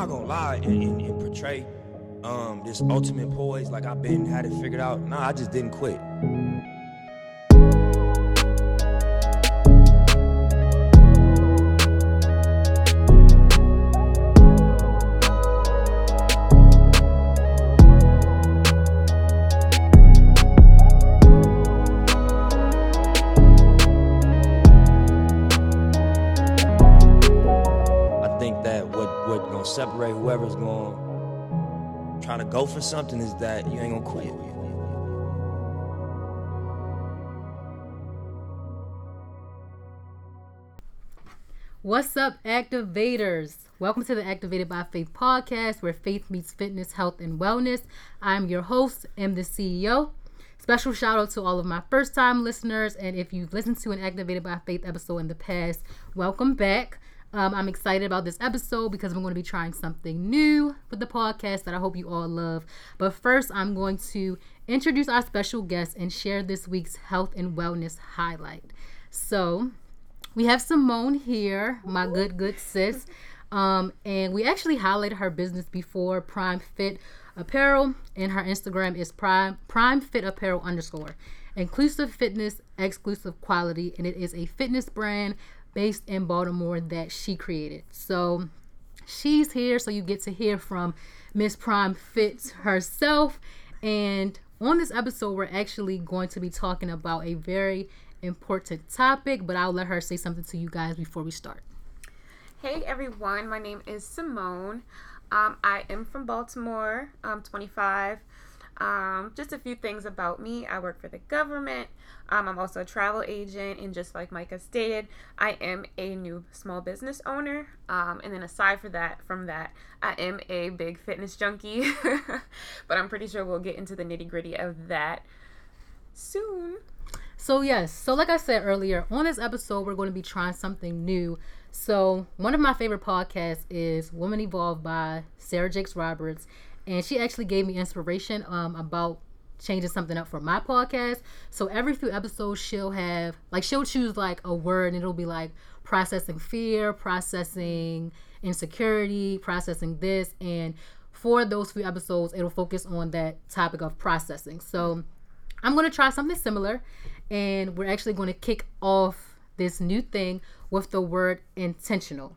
not gonna lie and, and, and portray um, this ultimate poise like I've been had it figured out. Nah, I just didn't quit. For something is that you ain't gonna quit. What's up, activators? Welcome to the Activated by Faith podcast, where faith meets fitness, health, and wellness. I'm your host, and the CEO. Special shout out to all of my first time listeners. And if you've listened to an Activated by Faith episode in the past, welcome back. Um, I'm excited about this episode because we're going to be trying something new with the podcast that I hope you all love. But first, I'm going to introduce our special guest and share this week's health and wellness highlight. So, we have Simone here, my good, good sis. Um, and we actually highlighted her business before, Prime Fit Apparel, and her Instagram is Prime Prime Fit Apparel underscore. Inclusive fitness, exclusive quality, and it is a fitness brand based in Baltimore that she created. So she's here, so you get to hear from Miss Prime Fit herself. And on this episode, we're actually going to be talking about a very important topic, but I'll let her say something to you guys before we start. Hey everyone, my name is Simone. Um, I am from Baltimore. I'm 25. Um, just a few things about me. I work for the government. Um, I'm also a travel agent, and just like Micah stated, I am a new small business owner. Um, and then aside for that, from that, I am a big fitness junkie. but I'm pretty sure we'll get into the nitty gritty of that soon. So, yes, so like I said earlier, on this episode, we're going to be trying something new. So, one of my favorite podcasts is Woman Evolved by Sarah Jakes Roberts. And she actually gave me inspiration um, about changing something up for my podcast. So, every few episodes, she'll have, like, she'll choose like a word and it'll be like processing fear, processing insecurity, processing this. And for those few episodes, it'll focus on that topic of processing. So, I'm to try something similar, and we're actually to kick off this new thing with the word intentional.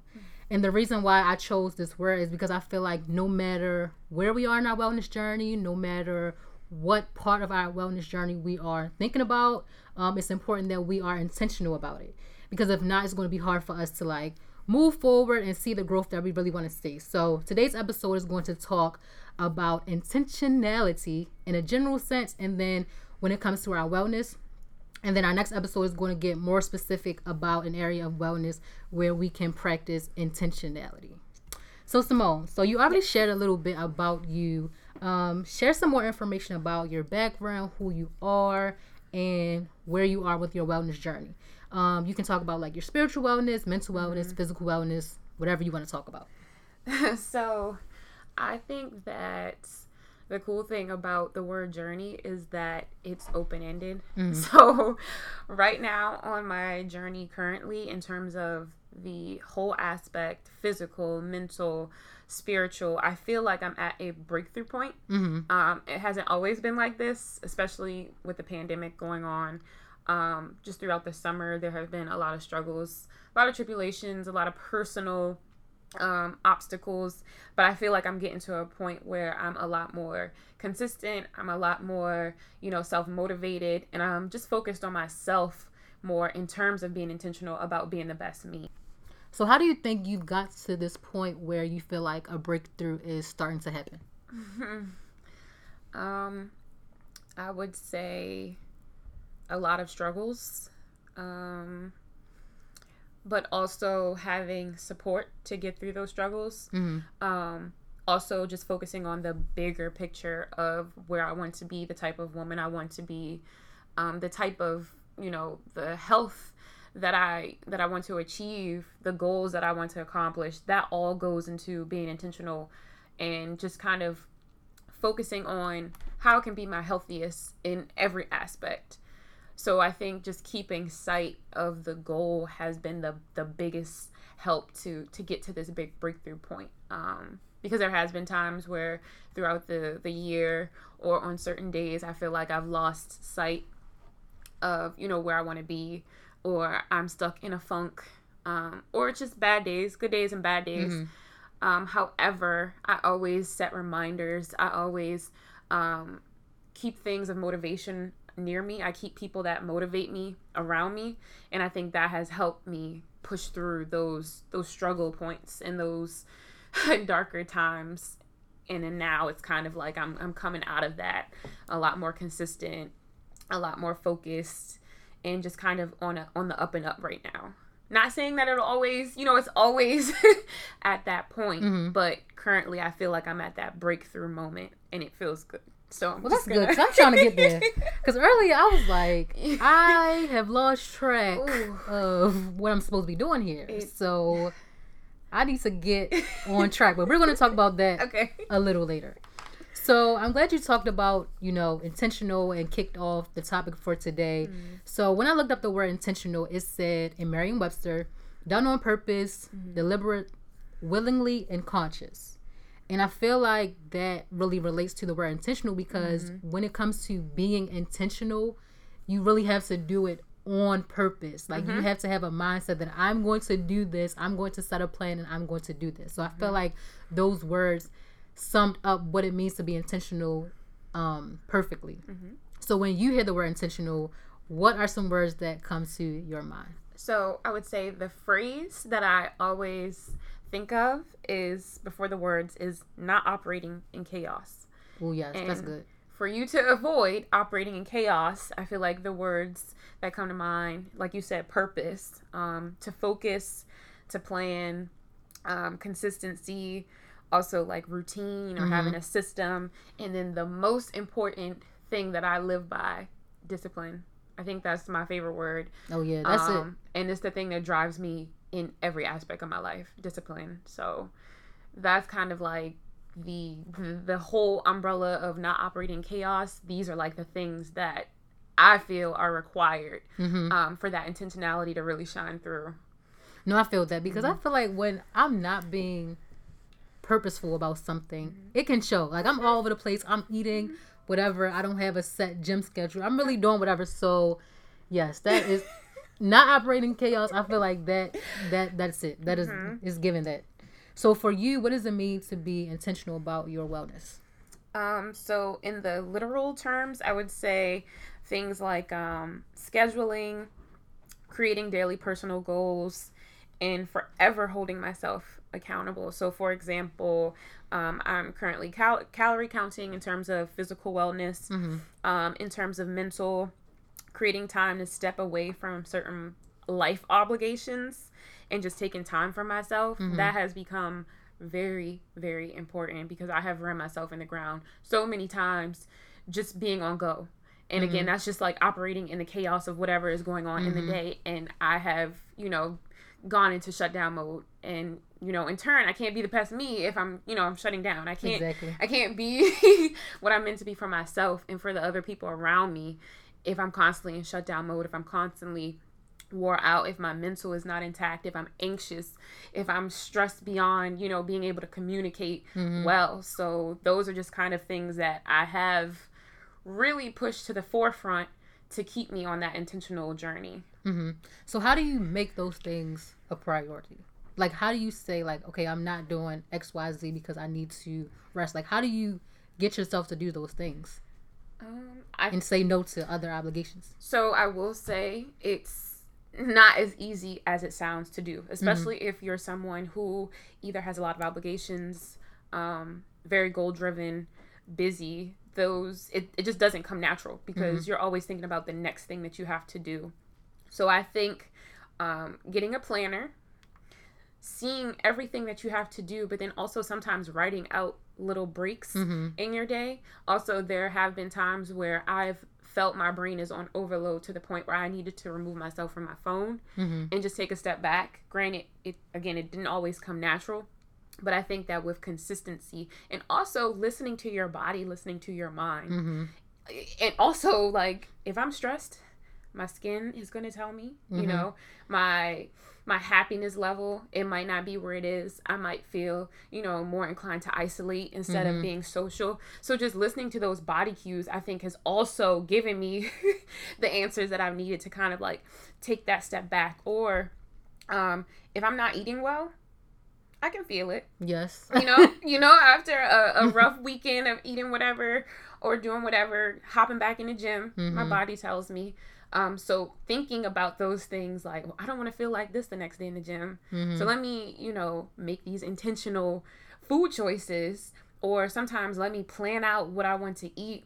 And the reason why I chose this word is because I feel like no matter where we are in our wellness journey, no matter what part of our wellness journey we are thinking about, um, it's important that we are intentional about it. Because if not, it's going to be hard for us to like move forward and see the growth that we really want to see. So today's episode is going to talk about intentionality in a general sense, and then when it comes to our wellness. And then our next episode is going to get more specific about an area of wellness where we can practice intentionality. So, Simone, so you already shared a little bit about you. Um, share some more information about your background, who you are, and where you are with your wellness journey. Um, you can talk about like your spiritual wellness, mental wellness, Mm-hmm. physical wellness, whatever you want to talk about. so I think that the cool thing about the word journey is that it's open ended. So, right now on my journey currently, in terms of the whole aspect physical, mental, spiritual I feel like I'm at a breakthrough point. Um, it hasn't always been like this, especially with the pandemic going on. Um, just throughout the summer, there have been a lot of struggles, a lot of tribulations, a lot of personal um, obstacles, but I feel like I'm getting to a point where I'm a lot more consistent. I'm a lot more, you know, self motivated, and I'm just focused on myself more in terms of being intentional about being the best me. So, how do you think you've got to this point where you feel like a breakthrough is starting to happen? Um, I would say a lot of struggles, um, but also having support to get through those struggles. Um, also, just focusing on the bigger picture of where I want to be, the type of woman I want to be, um, the type of you know the health that I that I want to achieve, the goals that I want to accomplish. That all goes into being intentional and just kind of focusing on how I can be my healthiest in every aspect. So I think just keeping sight of the goal has been the the biggest help to to get to this big breakthrough point. Um, because there has been times where throughout the the year or on certain days I feel like I've lost sight of you know where I want to be or I'm stuck in a funk um, or it's just bad days, good days and bad days. Mm-hmm. Um, however, I always set reminders. I always um, keep things of motivation near me. I keep people that motivate me around me, and I think that has helped me push through those those struggle points and those darker times. And then now it's kind of like I'm I'm coming out of that a lot more consistent, a lot more focused, and just kind of on a on the up and up right now. Not saying that it'll always, you know, it's always at that point, mm-hmm. but currently I feel like I'm at that breakthrough moment and it feels good. So I'm Well, that's good. gonna- 'cause I'm trying to get there. Because earlier I was like, I have lost track Ooh. of what I'm supposed to be doing here. It- so I need to get on track. But we're going to talk about that okay. a little later. So I'm glad you talked about, you know, intentional and kicked off the topic for today. Mm. So when I looked up the word intentional, it said in Merriam-Webster, done on purpose, mm-hmm. deliberate, willingly, and conscious. And I feel like that really relates to the word intentional because mm-hmm. when it comes to being intentional, you really have to do it on purpose. Like you mm-hmm. have to have a mindset that I'm going to do this, I'm going to set a plan, and I'm going to do this. So I feel mm-hmm. like those words summed up what it means to be intentional um, perfectly. So when you hear the word intentional, what are some words that come to your mind? So I would say the phrase that I always think of is before the words is not operating in chaos. Oh yes, that's good. For you to avoid operating in chaos, I feel like the words that come to mind, like you said, purpose, um, to focus, to plan, um, consistency, also like routine or having a system, and then the most important thing that I live by, discipline. I think that's my favorite word. Oh yeah, that's it. Um, And it's the thing that drives me in every aspect of my life, discipline. So that's kind of like the the, the whole umbrella of not operating chaos. These are like the things that I feel are required Mm-hmm. um, for that intentionality to really shine through. No, I feel that because I feel like when I'm not being purposeful about something, it can show. Like I'm all over the place. I'm eating whatever. I don't have a set gym schedule. I'm really doing whatever. So, yes, that is not operating chaos. I feel like that that that's it. That is is given that. So for you, what does it mean to be intentional about your wellness? Um, so in the literal terms, I would say things like um, scheduling, creating daily personal goals, and forever holding myself accountable. So, for example, um, I'm currently cal- calorie counting in terms of physical wellness, um, in terms of mental, creating time to step away from certain life obligations and just taking time for myself. Mm-hmm. That has become very, very important because I have run myself in the ground so many times just being on go. And mm-hmm. again, that's just like operating in the chaos of whatever is going on in the mm-hmm. day. And I have, you know, gone into shutdown mode. And, you know, in turn, I can't be the best me if I'm, you know, I'm shutting down. I can't, Exactly. I can't be what I'm meant to be for myself and for the other people around me if I'm constantly in shutdown mode, if I'm constantly wore out, if my mental is not intact, if I'm anxious, if I'm stressed beyond, you know, being able to communicate mm-hmm. well. So those are just kind of things that I have really pushed to the forefront to keep me on that intentional journey. Mm-hmm. So how do you make those things a priority? Like how do you say like okay, I'm not doing XYZ because I need to rest? Like how do you get yourself to do those things Um, I and say no to other obligations? So I will say it's not as easy as it sounds to do, especially if you're someone who either has a lot of obligations, um, very goal driven, busy. Those it, it just doesn't come natural because you're always thinking about the next thing that you have to do. So I think um, getting a planner, seeing everything that you have to do, but then also sometimes writing out little breaks mm-hmm. in your day. Also, there have been times where I've felt my brain is on overload to the point where I needed to remove myself from my phone mm-hmm. and just take a step back. Granted, it again, it didn't always come natural, but I think that with consistency and also listening to your body, listening to your mind, mm-hmm. and also like if I'm stressed, my skin is going to tell me Mhm. you know my my happiness level it might not be where it is i might feel you know more inclined to isolate instead Mhm. of being social so just listening to those body cues i think has also given me the answers that i've needed to kind of like take that step back or um if i'm not eating well i can feel it Yes. you know you know after a, a rough weekend of eating whatever or doing whatever hopping back in the gym my Mhm. body tells me um so thinking about those things like well, i don't want to feel like this the next day in the gym Mhm. so let me you know make these intentional food choices or sometimes let me plan out what i want to eat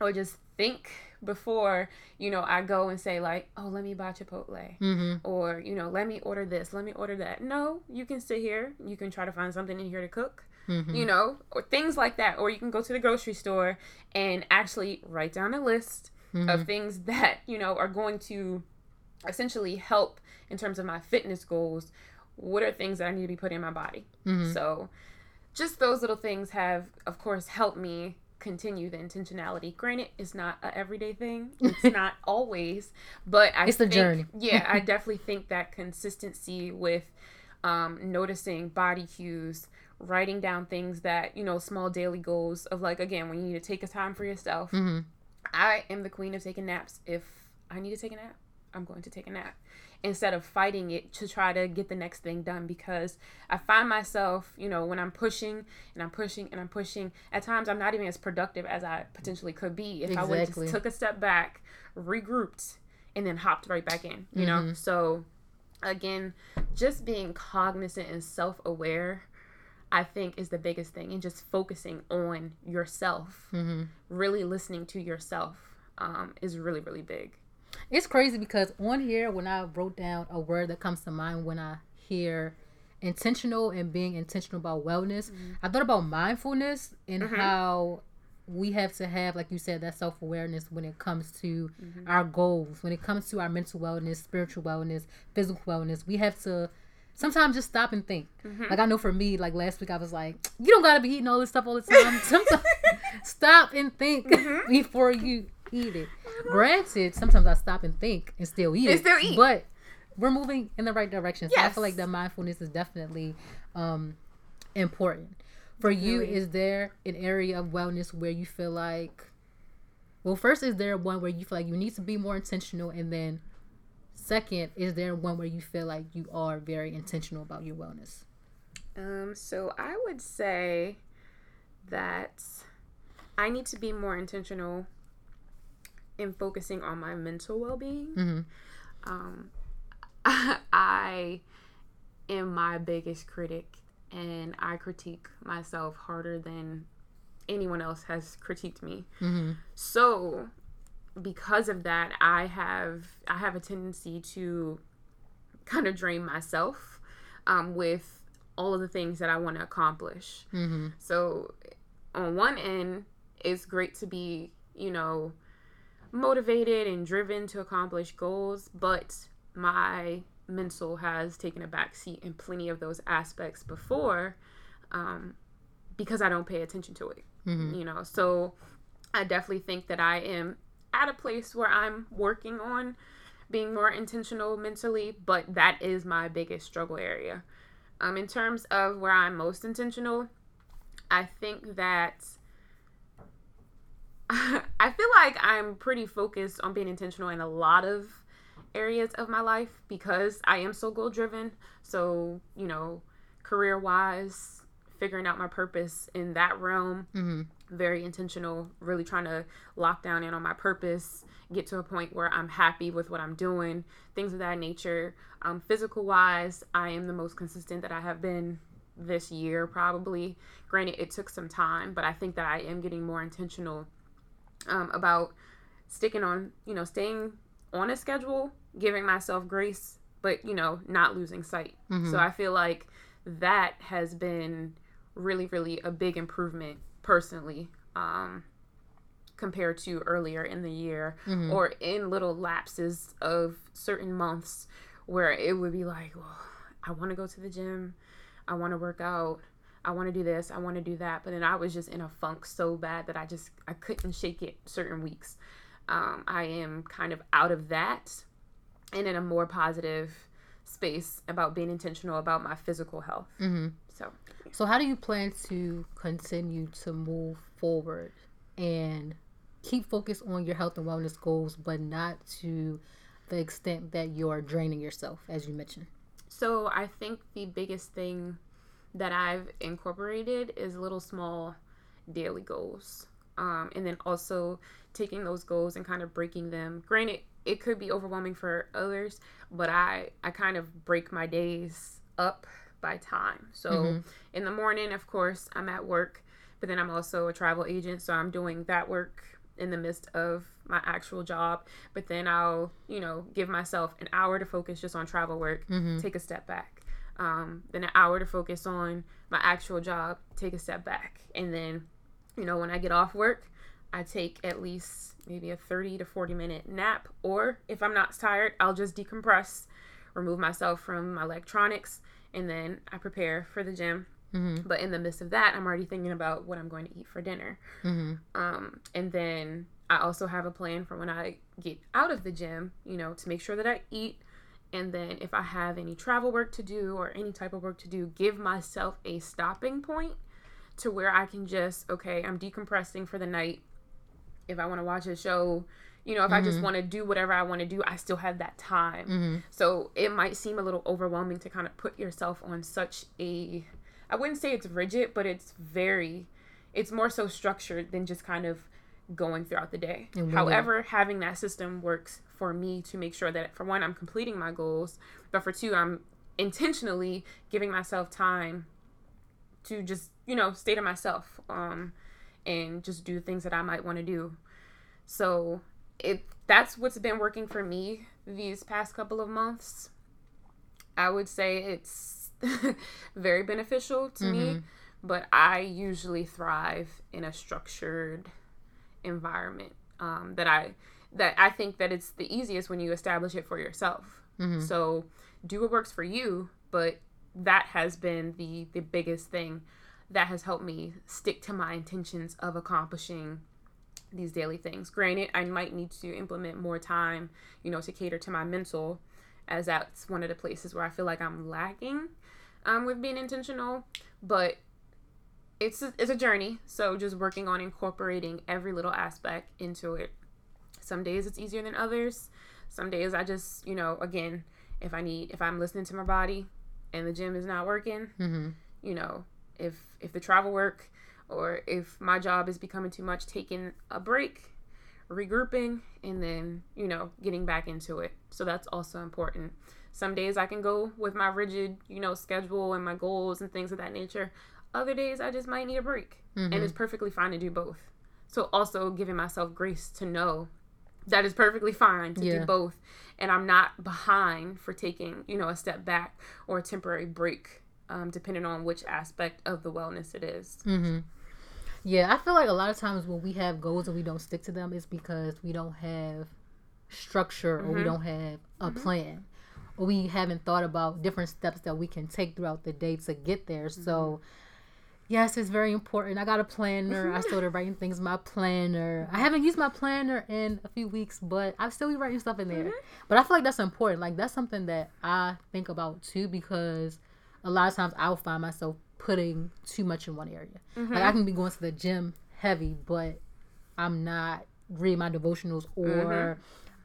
or just think before you know i go and say like oh let me buy chipotle Mhm. or you know let me order this let me order that no you can sit here you can try to find something in here to cook Mhm. you know or things like that or you can go to the grocery store and actually write down a list Mhm. of things that you know are going to essentially help in terms of my fitness goals what are things that i need to be putting in my body Mhm. so just those little things have of course helped me continue the intentionality granted it's not a everyday thing it's not always but i It's the think- journey. yeah i definitely think that consistency with um, noticing body cues writing down things that you know small daily goals of like again when you need to take a time for yourself Mhm. I am the queen of taking naps. If I need to take a nap, I'm going to take a nap instead of fighting it to try to get the next thing done because I find myself, you know, when I'm pushing and I'm pushing and I'm pushing, at times I'm not even as productive as I potentially could be if I would just took a step back, regrouped, and then hopped right back in, you know? Mhm. So again, just being cognizant and self-aware I think is the biggest thing and just focusing on yourself Mhm. really listening to yourself um, is really really big It's crazy because on here, when I wrote down a word that comes to mind when I hear intentional and being intentional about wellness, I thought about mindfulness and Mhm. how we have to have, like you said, that self awareness when it comes to our goals, when it comes to our mental wellness, spiritual wellness, physical wellness. We have to sometimes just stop and think. Like I know for me, like last week, I was like, you don't gotta be eating all this stuff all the time. Sometimes stop and think before you eat it. Granted, sometimes I stop and think and still eat And it. still eat. But we're moving in the right direction. So I feel like that mindfulness is definitely um, important. For you, is there an area of wellness where you feel like, well, first, is there one where you feel like you need to be more intentional? And then, second, is there one where you feel like you are very intentional about your wellness? um, so i would say that i need to be more intentional in focusing on my mental well-being Mm-hmm. um, i am my biggest critic and i critique myself harder than anyone else has critiqued me Mm-hmm. so because of that i have i have a tendency to kind of drain myself um, with all of the things that i want to accomplish Mm-hmm. so on one end it's great to be you know motivated and driven to accomplish goals but my mental has taken a back seat in plenty of those aspects before um, because i don't pay attention to it Mm-hmm. you know so i definitely think that i am at a place where i'm working on being more intentional mentally but that is my biggest struggle area um in terms of where i'm most intentional i think that i feel like i'm pretty focused on being intentional in a lot of areas of my life because i am so goal driven so you know career wise figuring out my purpose in that realm Mm-hmm. Very intentional, really trying to lock down in on my purpose, get to a point where I'm happy with what I'm doing, things of that nature. Um, physical wise, I am the most consistent that I have been this year, probably. Granted, it took some time, but I think that I am getting more intentional um, about sticking on, you know, staying on a schedule, giving myself grace, but, you know, not losing sight. Mhm. So I feel like that has been really, really a big improvement personally um, compared to earlier in the year Mhm. or in little lapses of certain months where it would be like, well, I want to go to the gym, I want to work out, I want to do this, I want to do that, but then I was just in a funk so bad that I just I couldn't shake it certain weeks. um, I am kind of out of that and in a more positive space about being intentional about my physical health. Mm-hmm. So, So, how do you plan to continue to move forward and keep focus on your health and wellness goals, but not to the extent that you're draining yourself, as you mentioned? so I think the biggest thing that I've incorporated is little small daily goals. Um, and then also taking those goals and kind of breaking them. Granted, it could be overwhelming for others, but I I kind of break my days up by time. So in the morning, of course, I'm at work, but then I'm also a travel agent, so I'm doing that work in the midst of my actual job. But then I'll, you know, give myself an hour to focus just on travel work, take a step back. Um, then an hour to focus on my actual job, take a step back. And then, you know, when I get off work, I take at least maybe a 30 to 40 minute nap. Or if I'm not tired, I'll just decompress, remove myself from my electronics, and then I prepare for the gym. But in the midst of that, I'm already thinking about what I'm going to eat for dinner. Um, and then I also have a plan for when I get out of the gym, you know, to make sure that I eat. And then if I have any travel work to do or any type of work to do, give myself a stopping point to where I can just, okay, I'm decompressing for the night. If I want to watch a show, you know, if I just want to do whatever I want to do, I still have that time. So it might seem a little overwhelming to kind of put yourself on such a, I wouldn't say it's rigid, but it's very, it's more so structured than just kind of going throughout the day. However, having that system works for me to make sure that for one, I'm completing my goals, but for two, I'm intentionally giving myself time to just, you know, stay to myself um, and just do things that I might want to do. So it that's what's been working for me these past couple of months. I would say it's very beneficial to me, but I usually thrive in a structured environment um, that I that I think that it's the easiest when you establish it for yourself. So do what works for you, but that has been the the biggest thing that has helped me stick to my intentions of accomplishing these daily things. Granted, I might need to implement more time, you know, to cater to my mental, as that's one of the places where I feel like I'm lacking um, with being intentional. But it's a, it's a journey, so just working on incorporating every little aspect into it. Some days it's easier than others. Some days I just, you know, again, if I need, if I'm listening to my body, and the gym is not working, Mm-hmm. you know, if if the travel work or if my job is becoming too much, taking a break, regrouping, and then, you know, getting back into it. So that's also important. Some days I can go with my rigid, you know, schedule and my goals and things of that nature. Other days I just might need a break. And it's perfectly fine to do both. So also giving myself grace to know that it's perfectly fine to Yeah. do both. And I'm not behind for taking, you know, a step back or a temporary break, um, depending on which aspect of the wellness it is. Mm-hmm. Yeah, I feel like a lot of times when we have goals and we don't stick to them, it's because we don't have structure or we mm-hmm. don't have a mm-hmm. plan. Or we haven't thought about different steps that we can take throughout the day to get there. So, mm-hmm. yes, it's very important. I got a planner. I started writing things in my planner. I haven't used my planner in a few weeks, but I still be writing stuff in there. But I feel like that's important. Like, that's something that I think about too because a lot of times I'll find myself putting too much in one area. Like I can be going to the gym heavy, but I'm not reading my devotionals or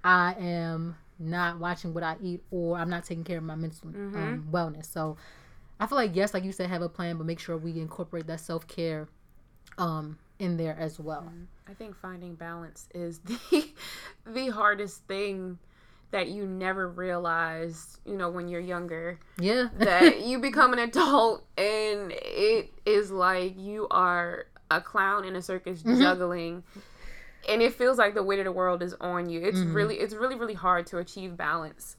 I am not watching what I eat or I'm not taking care of my mental um, wellness. So I feel like yes, like you said, have a plan, but make sure we incorporate that self care um in there as well. I think finding balance is the the hardest thing that you never realized, you know, when you're younger. Yeah. that you become an adult and it is like you are a clown in a circus mm-hmm. juggling and it feels like the weight of the world is on you it's mm-hmm. really it's really really hard to achieve balance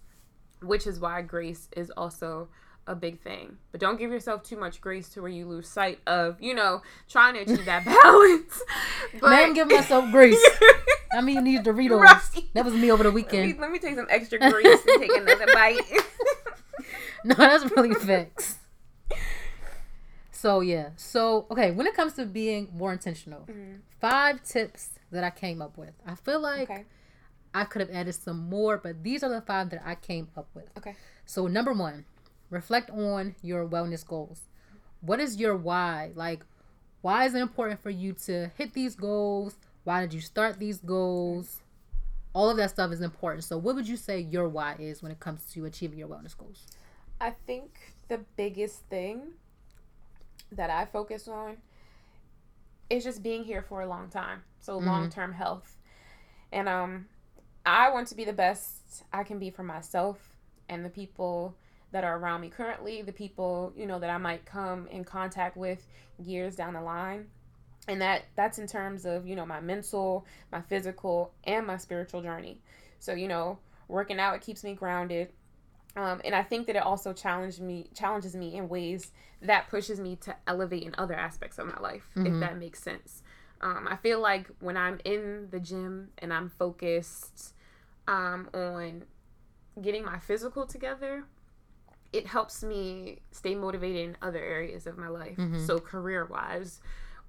which is why grace is also a big thing but don't give yourself too much grace to where you lose sight of you know trying to achieve that balance but Man, give myself grace. I mean, you need Doritos. Right. That was me over the let, me, weekend. let me take some extra grease and take another bite No, that's really facts. So yeah. So okay, when it comes to being more intentional, mm-hmm. five tips that I came up with. I feel like Okay. I could have added some more, but these are the five that I came up with. Okay. So number one, reflect on your wellness goals. What is your why? Like, why is it important for you to hit these goals? Why did you start these goals? All of that stuff is important. So, what would you say your why is when it comes to achieving your wellness goals? I think the biggest thing that I focus on is just being here for a long time. So long term health. And um I want to be the best I can be for myself and the people that are around me currently, the people, you know, that I might come in contact with years down the line. And that that's in terms of, you know, my mental, my physical, and my spiritual journey. So, you know, working out it keeps me grounded. Um, and I think that it also challenged me challenges me in ways that pushes me to elevate in other aspects of my life, if that makes sense. Um, I feel like when I'm in the gym and I'm focused um, on getting my physical together, it helps me stay motivated in other areas of my life. So career wise,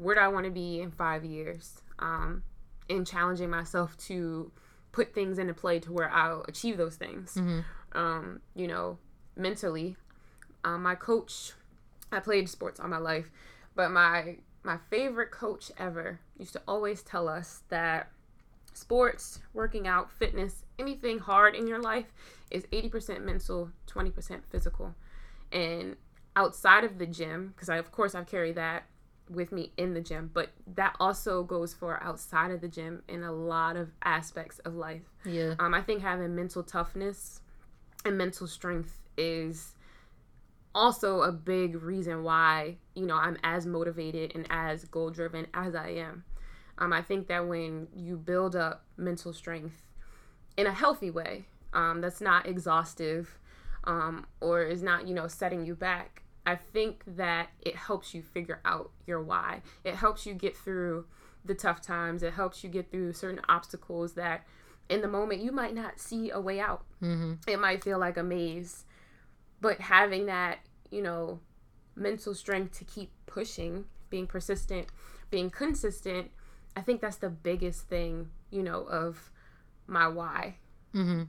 where do I want to be in five years? Um, and challenging myself to put things into play to where I'll achieve those things. Um, you know, mentally, um, my coach, I played sports all my life, but my my favorite coach ever used to always tell us that sports, working out, fitness, anything hard in your life is 80% mental, 20% physical. And outside of the gym, because I of course I've carried that with me in the gym, but that also goes for outside of the gym in a lot of aspects of life. Yeah. Um, I think having mental toughness and mental strength is also a big reason why you know I'm as motivated and as goal driven as I am. Um, I think that when you build up mental strength in a healthy way, um, that's not exhaustive um, or is not you know setting you back. I think that it helps you figure out your why. It helps you get through the tough times. It helps you get through certain obstacles that in the moment you might not see a way out. Mm-hmm. It might feel like a maze, but having that, you know, mental strength to keep pushing, being persistent, being consistent, I think that's the biggest thing, you know, of my why. Mm-hmm.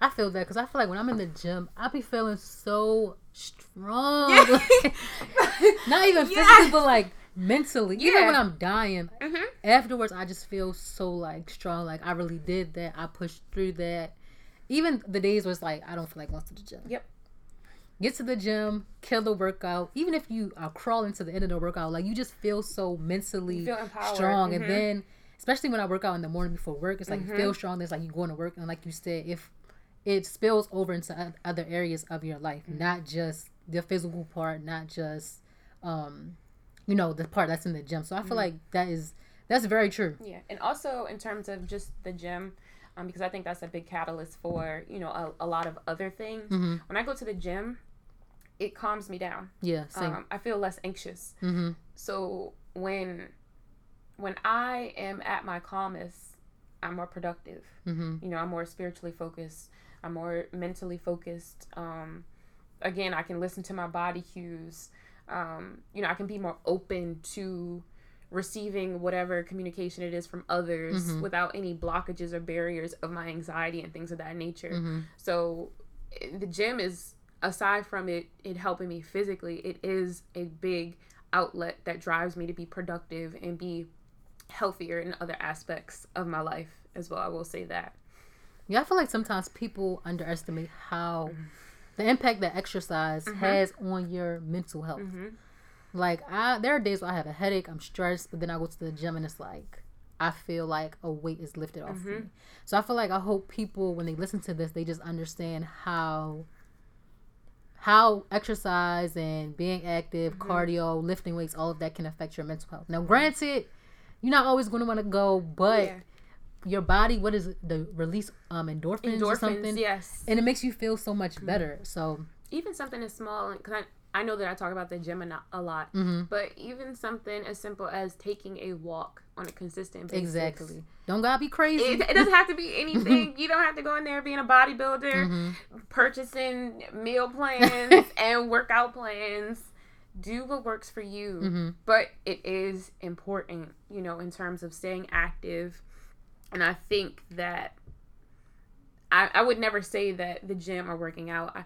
I feel that because I feel like when I'm in the gym, I be feeling so strong. Yeah. Not even physically, but like mentally. Yeah. Even when I'm dying, Mhm. afterwards, I just feel so like strong. Like I really did that. I pushed through that. Even the days where it's like I don't feel like going to the gym. Yep. Get to the gym, kill the workout. Even if you are crawling to the end of the workout, like you just feel so mentally feel strong. And Mhm. then, especially when I work out in the morning before work, it's like Mm-hmm. you feel strong. It's like you going to work, and like you said, if it spills over into other areas of your life, Mm-hmm. not just the physical part, not just, um, you know, the part that's in the gym. So I feel Mm-hmm. like that is that's very true. Yeah, and also in terms of just the gym, um, because I think that's a big catalyst for you know a, a lot of other things. Mm-hmm. When I go to the gym, it calms me down. Yeah, same. Um, I feel less anxious. mm-hmm. So when when I am at my calmest, I'm more productive. Mm-hmm. You know, I'm more spiritually focused. I'm more mentally focused. Um, again, I can listen to my body cues. Um, you know, I can be more open to receiving whatever communication it is from others Mhm. without any blockages or barriers of my anxiety and things of that nature. Mm-hmm. So the gym is aside from it it helping me physically, it is a big outlet that drives me to be productive and be healthier in other aspects of my life as well. I will say that. Yeah, I feel like sometimes people underestimate how the impact that exercise Mm-hmm. has on your mental health. Like I there are days where I have a headache, I'm stressed, but then I go to the gym and it's like I feel like a weight is lifted off Mm-hmm. me. So I feel like I hope people when they listen to this, they just understand how how exercise and being active, Mm-hmm. cardio, lifting weights, all of that can affect your mental health. Now, granted, you're not always going to want to go, but Yeah. Your body, what is it, the release um endorphins, or something, yes. and it makes you feel so much better. So even something as small because I, I know that I talk about the gym a, lot, Mhm. but even something as simple as taking a walk on a consistent basis. exactly, don't gotta be crazy. It, it doesn't have to be anything. you don't have to go in there being a bodybuilder, Mhm. purchasing meal plans and workout plans. do what works for you, Mhm. but it is important, you know, in terms of staying active. And I think that I, I would never say that the gym or working out. I,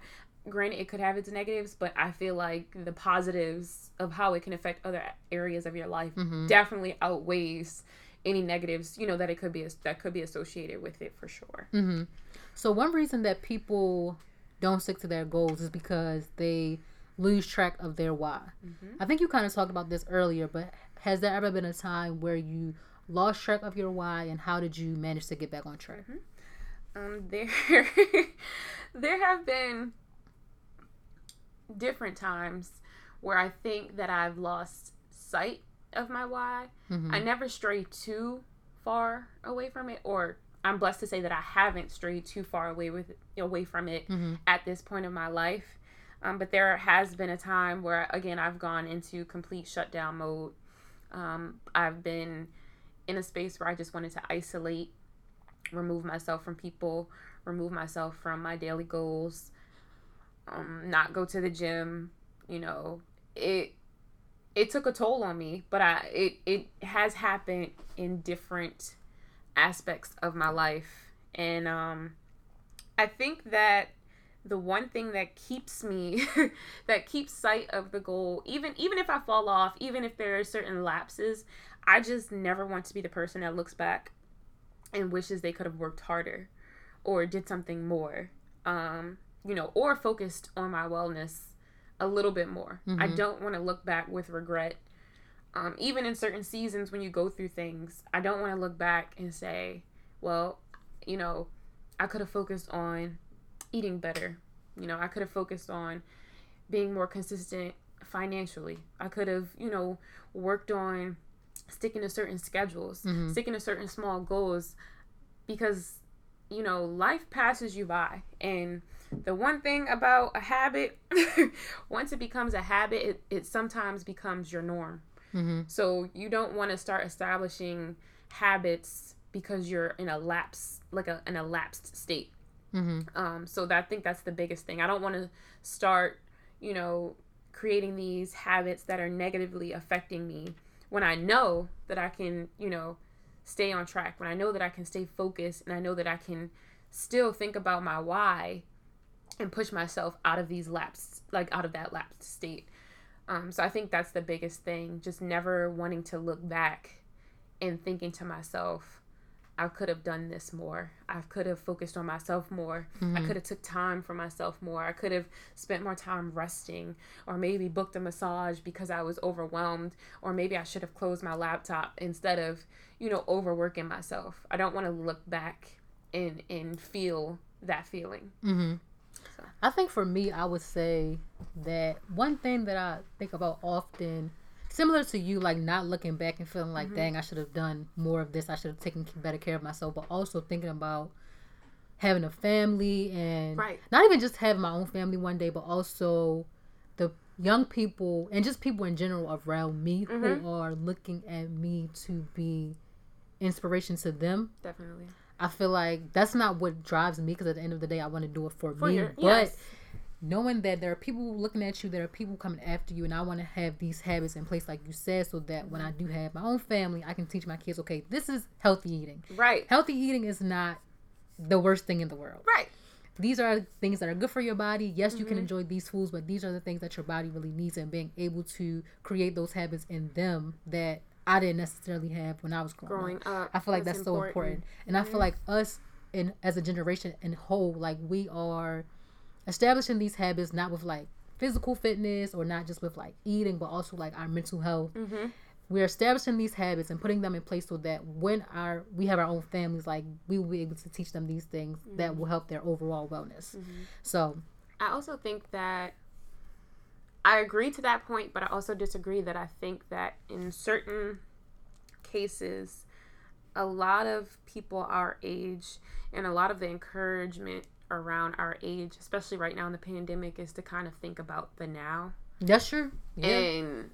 granted, it could have its negatives, but I feel like the positives of how it can affect other areas of your life Mhm. definitely outweighs any negatives, you know, that it could be that could be associated with it for sure. hmm So one reason that people don't stick to their goals is because they lose track of their why. Mhm. I think you kind of talked about this earlier, but has there ever been a time where you lost track of your why, and how did you manage to get back on track? Um, there, there have been different times where I think that I've lost sight of my why. Mhm. I never stray too far away from it, or I'm blessed to say that I haven't strayed too far away with away from it Mhm. at this point in my life. Um, but there has been a time where, again, I've gone into complete shutdown mode. Um, I've been in a space where I just wanted to isolate, remove myself from people, remove myself from my daily goals, um, not go to the gym. You know, it it took a toll on me, but I it it has happened in different aspects of my life, and um, I think that the one thing that keeps me that keeps sight of the goal even even if i fall off even if there are certain lapses i just never want to be the person that looks back and wishes they could have worked harder or did something more um you know or focused on my wellness a little bit more i Mhm. don't want to look back with regret um, even in certain seasons when you go through things i don't want to look back and say well you know i could have focused on eating better. You know, I could have focused on being more consistent financially. I could have, you know, worked on sticking to certain schedules, Mhm. sticking to certain small goals because you know, life passes you by. And the one thing about a habit, once it becomes a habit, it, it sometimes becomes your norm. Mhm. So you don't want to start establishing habits because you're in a lapse, like a, an elapsed state. Mhm. Um, so that, I think that's the biggest thing. I don't want to start, you know, creating these habits that are negatively affecting me when I know that I can, you know, stay on track, when I know that I can stay focused and I know that I can still think about my why and push myself out of these laps, like out of that lapsed state. Um, so I think that's the biggest thing, just never wanting to look back and thinking to myself, I could have done this more. I could have focused on myself more. I Mhm. could have took time for myself more. I could have spent more time resting or maybe booked a massage because I was overwhelmed or maybe I should have closed my laptop instead of, you know, overworking myself. I don't want to look back and and feel that feeling. hmm So. I think for me, I would say that one thing that I think about often, similar to you, like not looking back and feeling like, dang, I should have done more of this. I should have taken better care of myself, but also thinking about having a family and Right. not even just having my own family one day, but also the young people and just people in general around me Mhm. who are looking at me to be inspiration to them. Definitely. I feel like that's not what drives me because at the end of the day, I want to do it for, For me. your- but yes. Knowing that there are people looking at you, there are people coming after you, and I want to have these habits in place, like you said, so that when I do have my own family, I can teach my kids, okay, this is healthy eating. Right. Healthy eating is not the worst thing in the world. Right. These are things that are good for your body. Yes, you can Mhm. enjoy these foods, but these are the things that your body really needs, and being able to create those habits in them that I didn't necessarily have when I was growing, up. Growing up. I feel like that's, so important. And I feel like us in as a generation in whole, like we are establishing these habits not with like physical fitness or not just with like eating, but also like our mental health. Mm-hmm. We're establishing these habits and putting them in place so that when our we have our own families, like we will be able to teach them these things that will help their overall wellness. So I also think that I agree to that point, but I also disagree that I think that in certain cases, a lot of people our age and a lot of the encouragement around our age, especially right now in the pandemic, is to kind of think about the now. that's true. Yeah. And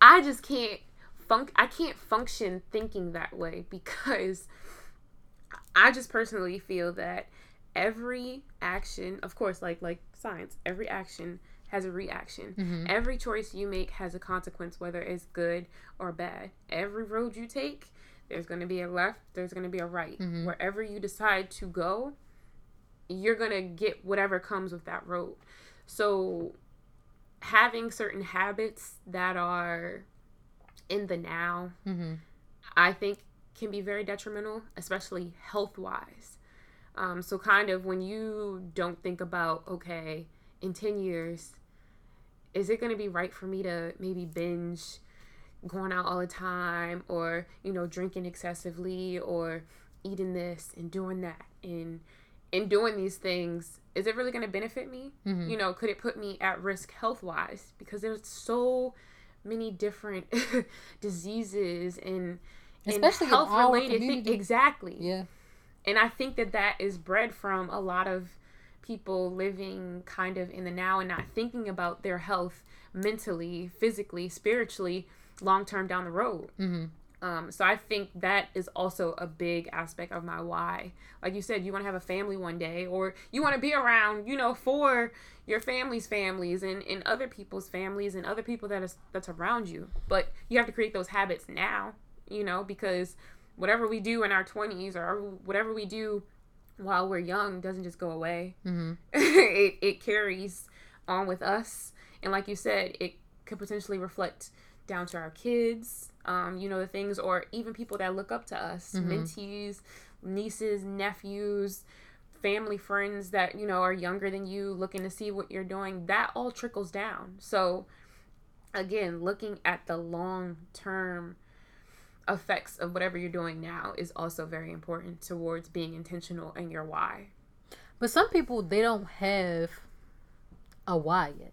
I just can't funk I can't function thinking that way because I just personally feel that every action, of course, like like science, every action has a reaction. Mm-hmm. Every choice you make has a consequence, whether it's good or bad. Every road you take, there's going to be a left, there's going to be a right. Mhm. Wherever you decide to go, you're going to get whatever comes with that road. So, having certain habits that are in the now, Mm-hmm. I think can be very detrimental, especially health wise. Um, so, kind of when you don't think about, okay, in 10 years, is it going to be right for me to maybe binge going out all the time or, you know, drinking excessively or eating this and doing that and and doing these things is it really going to benefit me Mhm. you know could it put me at risk health wise because there's so many different diseases and and Especially in our things exactly Yeah. and I think that that is bred from a lot of people living kind of in the now and not thinking about their health mentally, physically, spiritually, long term down the road. Mm-hmm. Um, so I think that is also a big aspect of my why. Like you said, you want to have a family one day, or you want to be around, you know, for your family's families and, and other people's families and other people that is that's around you. But you have to create those habits now, you know, because whatever we do in our twenties or whatever we do while we're young doesn't just go away. Mm-hmm. it, it carries on with us. And like you said, it could potentially reflect down to our kids, um, you know, the things, or even people that look up to us, Mhm. mentees, nieces, nephews, family friends that, you know, are younger than you, looking to see what you're doing. That all trickles down. So, again, looking at the long term effects of whatever you're doing now is also very important towards being intentional in your why. But some people they don't have a why yet.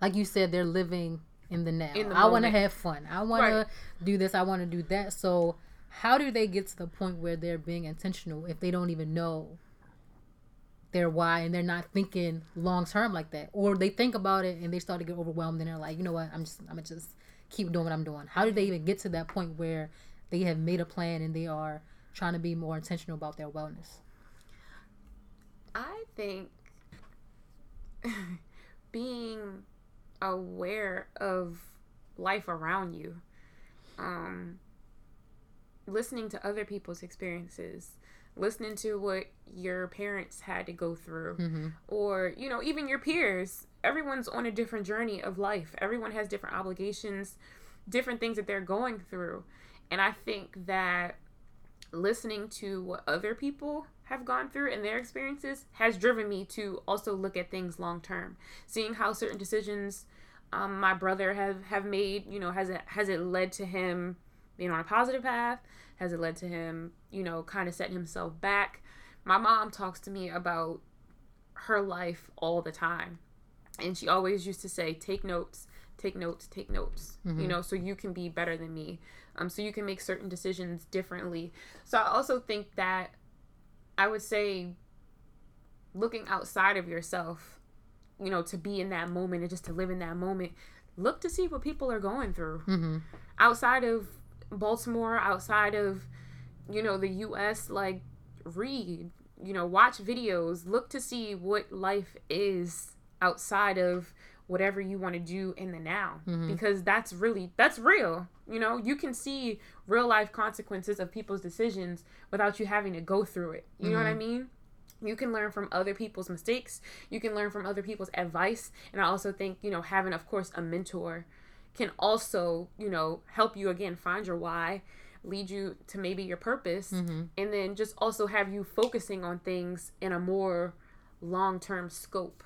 Like you said, they're living in the now. In the I want to have fun. I want to do this. I want to do that. So how do they get to the point where they're being intentional if they don't even know their why and they're not thinking long term like that, or they think about it and they start to get overwhelmed and they're like, you know what, I'm just I'm gonna just keep doing what I'm doing. How do they even get to that point where they have made a plan and they are trying to be more intentional about their wellness? I think being aware of life around you, um, listening to other people's experiences, listening to what your parents had to go through, Mm-hmm. or you know, even your peers. Everyone's on a different journey of life. Everyone has different obligations, different things that they're going through, and I think that listening to what other people have gone through and their experiences has driven me to also look at things long term. Seeing how certain decisions um, my brother have have made you know has it has it led to him being on a positive path? Has it led to him you know kind of setting himself back? My mom talks to me about her life all the time and she always used to say take notes take notes take notes you Mhm. know so you can be better than me. Um, so you can make certain decisions differently. So i also think that i would say looking outside of yourself you know to be in that moment and just to live in that moment look to see what people are going through Mm-hmm. outside of baltimore outside of you know the us like read you know watch videos look to see what life is outside of whatever you want to do in the now Mhm. because that's really that's real you know you can see real life consequences of people's decisions without you having to go through it. You know what i mean? You can learn from other people's mistakes. You can learn from other people's advice. And i also think you know having of course a mentor can also you know help you again find your why lead you to maybe your purpose Mm-hmm. and then just also have you focusing on things in a more long-term scope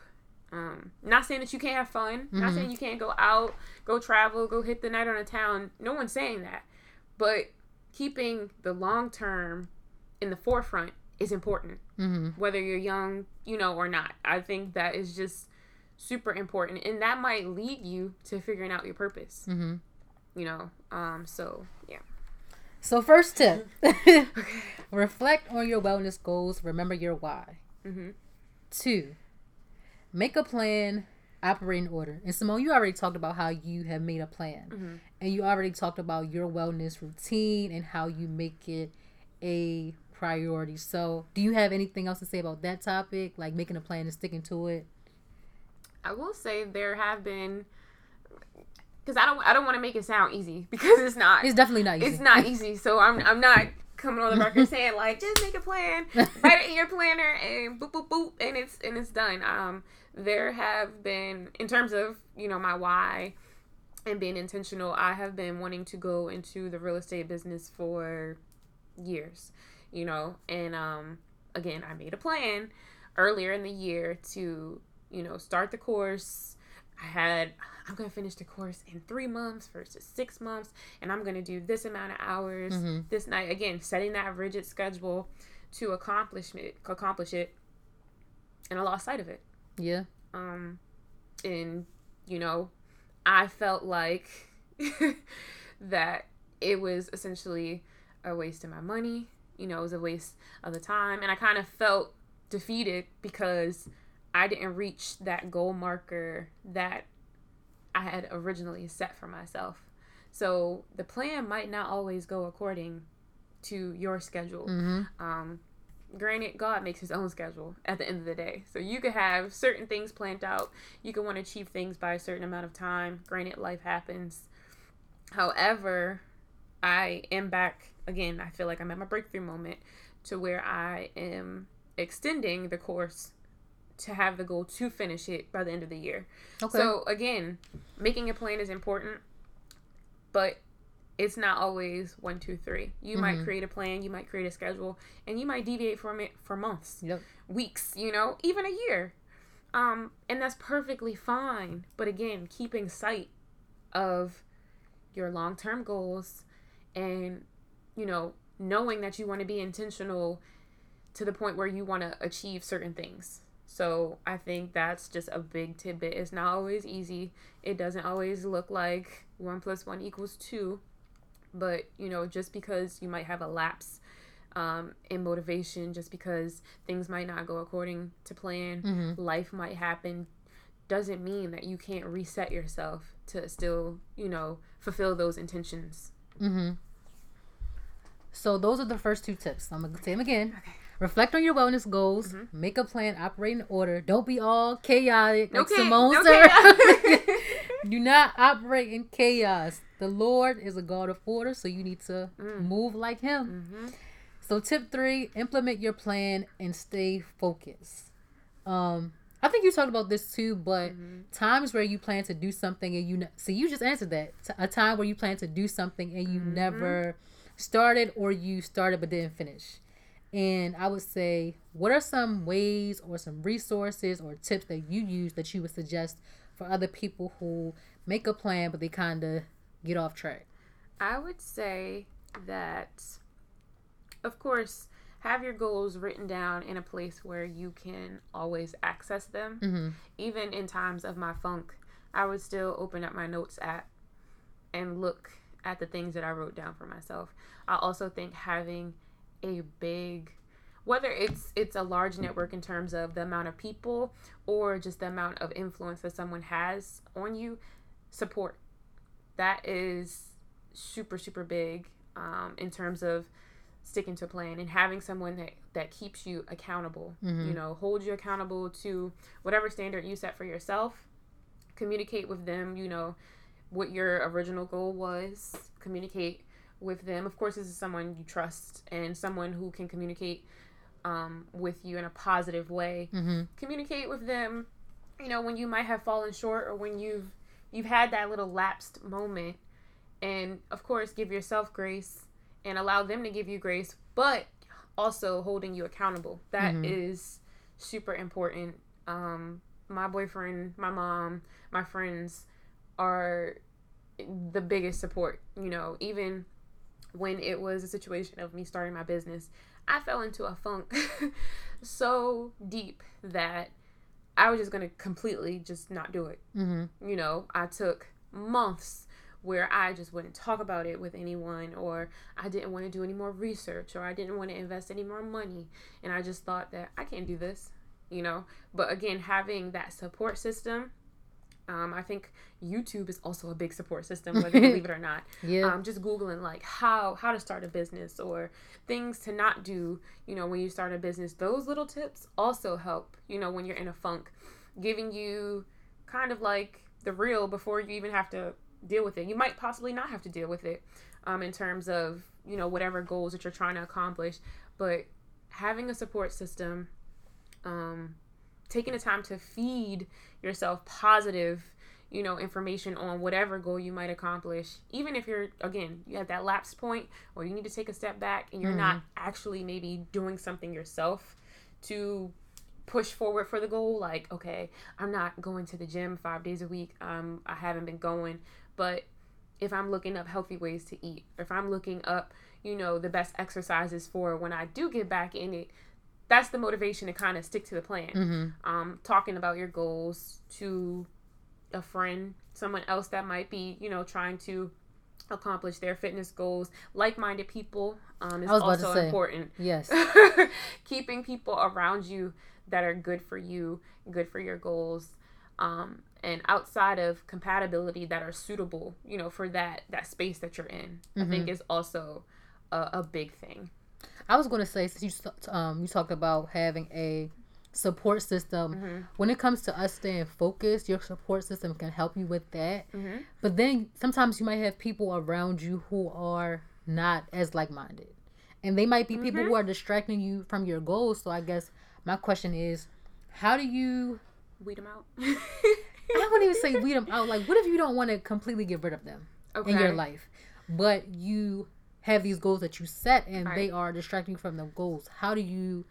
um not saying that you can't have fun not Mhm. saying you can't go out go travel go hit the night on a town no one's saying that but keeping the long term in the forefront is important Mm-hmm. whether you're young you know or not i think that is just super important and that might lead you to figuring out your purpose Mm-hmm. you know um so yeah So first tip: reflect on your wellness goals. Remember your why. hmm Two, make a plan, operate in order. And Simone, you already talked about how you have made a plan, Mhm. and you already talked about your wellness routine and how you make it a priority. So, do you have anything else to say about that topic, like making a plan and sticking to it? I will say there have been because I don't I don't want to make it sound easy because it's not. It's definitely not easy. It's not easy. So I'm I'm not coming on the record saying like just make a plan, write it in your planner, and boop boop boop, and it's and it's done. Um, there have been in terms of you know my why and being intentional. I have been wanting to go into the real estate business for years, you know, and um, again I made a plan earlier in the year to you know start the course. I had I'm gonna finish the course in three months versus six months, and I'm gonna do this amount of hours Mhm. this night. Again, setting that rigid schedule to accomplish it, accomplish it, and I lost sight of it. Yeah. Um, and you know, I felt like that it was essentially a waste of my money. You know, it was a waste of the time, and I kind of felt defeated because I didn't reach that goal marker that I had originally set for myself. So the plan might not always go according to your schedule. Mm-hmm. Um, granted, God makes his own schedule at the end of the day. So you could have certain things planned out. You could want to achieve things by a certain amount of time. Granted, life happens. However, I am back again. I feel like I'm at my breakthrough moment to where I am extending the course to have the goal to finish it by the end of the year. Okay. So again, making a plan is important, but it's not always one, two, three. You might Mhm. create a plan, you might create a schedule, and you might deviate from it for months, yep. weeks, you know, even a year. Um, and that's perfectly fine. But again, keeping sight of your long term goals and, you know, knowing that you want to be intentional to the point where you want to achieve certain things. So I think that's just a big tidbit. It's not always easy. It doesn't always look like one plus one equals two. But, you know, just because you might have a lapse um, in motivation, just because things might not go according to plan, Mm-hmm. life might happen, doesn't mean that you can't reset yourself to still, you know, fulfill those intentions. Mm-hmm. So those are the first two tips. I'm gonna say them again. Okay. Reflect on your wellness goals. Mhm. Make a plan. Operate in order. Don't be all chaotic like Okay, Simone okay. Do not operate in chaos. The Lord is a God of order, so you need to Mm. move like Him. hmm So tip three: implement your plan and stay focused. Um, I think you talked about this too, but Mhm. times where you plan to do something and you ne- see you just answered that T- a time where you plan to do something and you Mhm. never started or you started but didn't finish. And I would say, what are some ways or some resources or tips that you use that you would suggest for other people who make a plan but they kind of get off track? I would say that, of course, have your goals written down in a place where you can always access them. Mm-hmm. Even in times of my funk, I would still open up my notes app and look at the things that I wrote down for myself. I also think having a big whether it's it's a large network in terms of the amount of people or just the amount of influence that someone has on you support. That is super super big um, in terms of sticking to a plan and having someone that that keeps you accountable Mhm. you know hold you accountable to whatever standard you set for yourself. Communicate with them you know what your original goal was. Communicate with them. Of course this is someone you trust and someone who can communicate um, with you in a positive way. Mm-hmm. communicate with them you know when you might have fallen short or when you've you've had that little lapsed moment. And of course give yourself grace and allow them to give you grace but also holding you accountable. That is Mhm. super important. Um my boyfriend my mom my friends are the biggest support you know even when it was a situation of me starting my business i fell into a funk so deep that i was just gonna completely just not do it Mm-hmm. you know, I took months where I just wouldn't talk about it with anyone, or I didn't want to do any more research, or I didn't want to invest any more money. And I just thought that I can't do this, you know. But again, having that support system Um, I think YouTube is also a big support system, whether you believe it or not. Yeah. Um, just googling like how how to start a business or things to not do. You know, when you start a business, those little tips also help. You know, when you're in a funk, giving you kind of like the real before you even have to deal with it. You might possibly not have to deal with it um, in terms of you know whatever goals that you're trying to accomplish, but having a support system, um, taking the time to feed yourself positive you know information on whatever goal you might accomplish even if you're again you have that lapse point or you need to take a step back and you're not actually maybe doing something yourself to push forward for the goal like okay i'm not going to the gym five days a week um i haven't been going. But if i'm looking up healthy ways to eat if i'm looking up you know the best exercises for when i do get back in it that's the motivation to kind of stick to the plan um talking about your goals to a friend someone else that might be you know trying to accomplish their fitness goals like-minded people um, is I was about to also say. important Yes. keeping people around you that are good for you, good for your goals, um, and outside of compatibility that are suitable, you know, for that that space that you're in. I think is also a, a big thing. I was going to say since you um you talked about having a support system Mm-hmm. when it comes to us staying focused your support system can help you with that Mm-hmm. but then sometimes you might have people around you who are not as like-minded and they might be people Mm-hmm. who are distracting you from your goals so i guess my question is how do you Weed them out. i wouldn't even say weed them out like what if you don't want to completely get rid of them in your life but you have these goals that you set and Right. they are distracting you from the goals how do you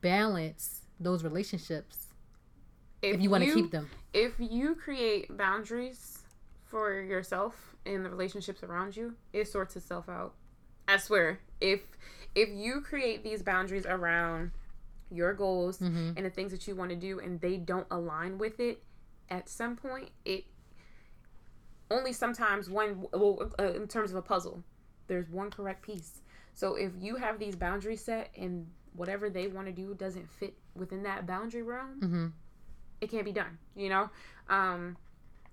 balance those relationships if you want to keep them if you create boundaries for yourself and the relationships around you, it sorts itself out. I swear. If if you create these boundaries around your goals Mm-hmm. and the things that you want to do and they don't align with it, at some point it only sometimes one well uh, in terms of a puzzle, there's one correct piece. So if you have these boundaries set and whatever they want to do doesn't fit within that boundary realm, mm-hmm. it can't be done you know um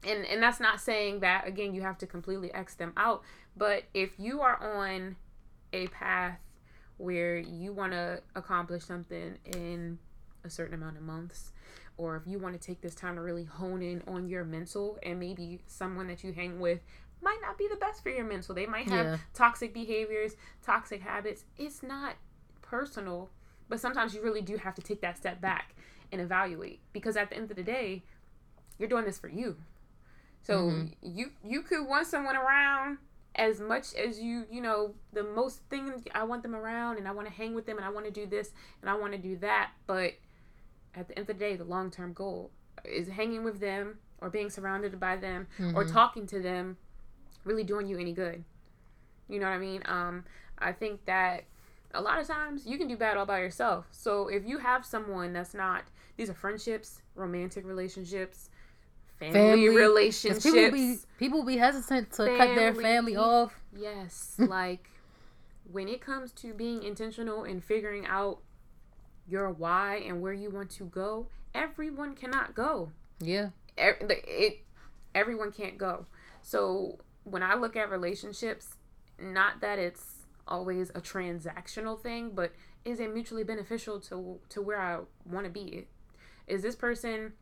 and and that's not saying that again you have to completely x them out but if you are on a path where you want to accomplish something in a certain amount of months or if you want to take this time to really hone in on your mental and maybe someone that you hang with might not be the best for your mental they might have Yeah. toxic behaviors toxic habits it's not personal but sometimes you really do have to take that step back and evaluate because at the end of the day you're doing this for you so Mhm. you you could want someone around as much as you you know the most thing i want them around and i want to hang with them and i want to do this and i want to do that but at the end of the day the long-term goal is hanging with them or being surrounded by them or Mhm. talking to them really doing you any good you know what i mean um i think that a lot of times you can do bad all by yourself so if you have someone that's not these are friendships romantic relationships family, Family, relationships people be people be hesitant to cut their Family. family off Yes, like when it comes to being intentional and figuring out your why and where you want to go, everyone cannot go. yeah the- It everyone can't go. So when I look at relationships, not that it's always a transactional thing, but is it mutually beneficial to to where I want to be? Is this person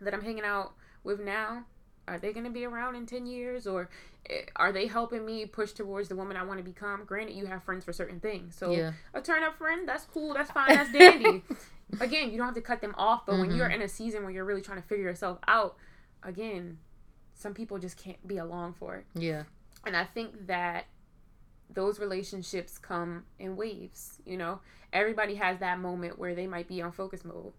that I'm hanging out with now are they going to be around in 10 years or eh, are they helping me push towards the woman I want to become? Granted, you have friends for certain things. So Yeah. a turn up friend, that's cool, that's fine, that's dandy. again, you don't have to cut them off, but when Mm-hmm. you're in a season where you're really trying to figure yourself out, again, some people just can't be along for it. yeah And I think that those relationships come in waves, you know. Everybody has that moment where they might be on focus mode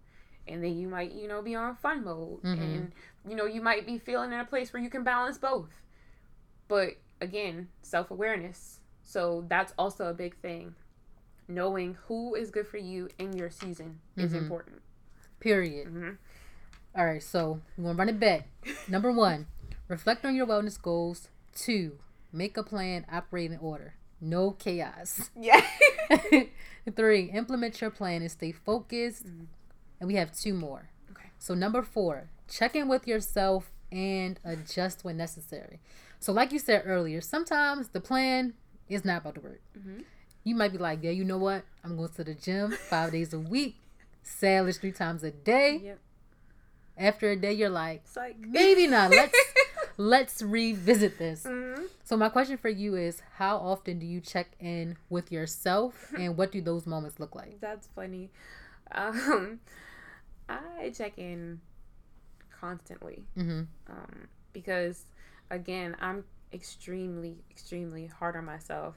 and then you might, you know, be on fun mode Mhm. and you know, you might be feeling in a place where you can balance both. But again, self-awareness. So that's also a big thing. Knowing who is good for you in your season is Mhm. important. period hmm all right so we're gonna run it back number one reflect on your wellness goals two make a plan operate in order no chaos Yeah. Three, implement your plan and stay focused. Mhm. And we have two more. Okay. So number four, check in with yourself and adjust when necessary. So, like you said earlier, sometimes the plan is not about to work. Mhm. You might be like, yeah, you know what? I'm going to the gym five days a week, sandwich three times a day. Yep. After a day, you're like, like maybe not. Let's let's revisit this. Mhm. So my question for you is, how often do you check in with yourself, and what do those moments look like? That's funny. Um, I check in constantly Mm-hmm. um, because, again, I'm extremely, extremely hard on myself.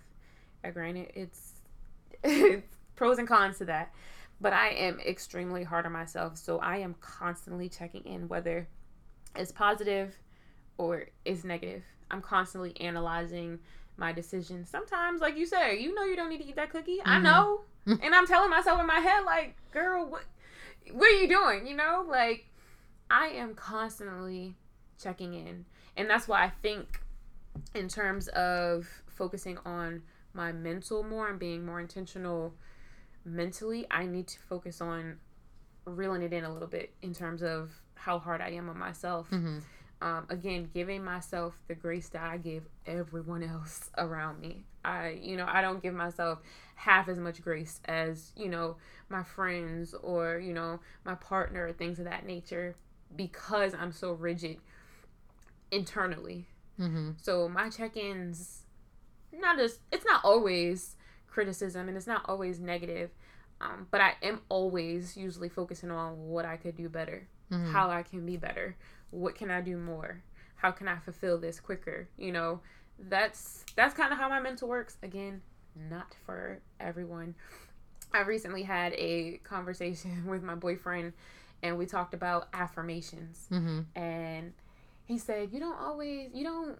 Uh, granted, it's, it's pros and cons to that, but I am extremely hard on myself. So I am constantly checking in whether it's positive or it's negative. I'm constantly analyzing my decisions. Sometimes, like you say, you know you don't need to eat that cookie. I Mhm. know, and I'm telling myself in my head, like, girl, what, what are you doing? You know, like, I am constantly checking in, and that's why I think, in terms of focusing on my mental more and being more intentional mentally, I need to focus on reeling it in a little bit in terms of how hard I am on myself Mm-hmm. um, again giving myself the grace that i give everyone else around me i you know i don't give myself half as much grace as you know my friends or you know my partner things of that nature because i'm so rigid internally Mm-hmm. so my check-ins not as it's not always criticism and it's not always negative um, but i am always usually focusing on what i could do better Mhm. how I can be better. What can I do more? How can I fulfill this quicker? You know, that's that's kind of how my mental works. Again, not for everyone. I recently had a conversation with my boyfriend and we talked about affirmations Mm-hmm. and he said, "You don't always you don't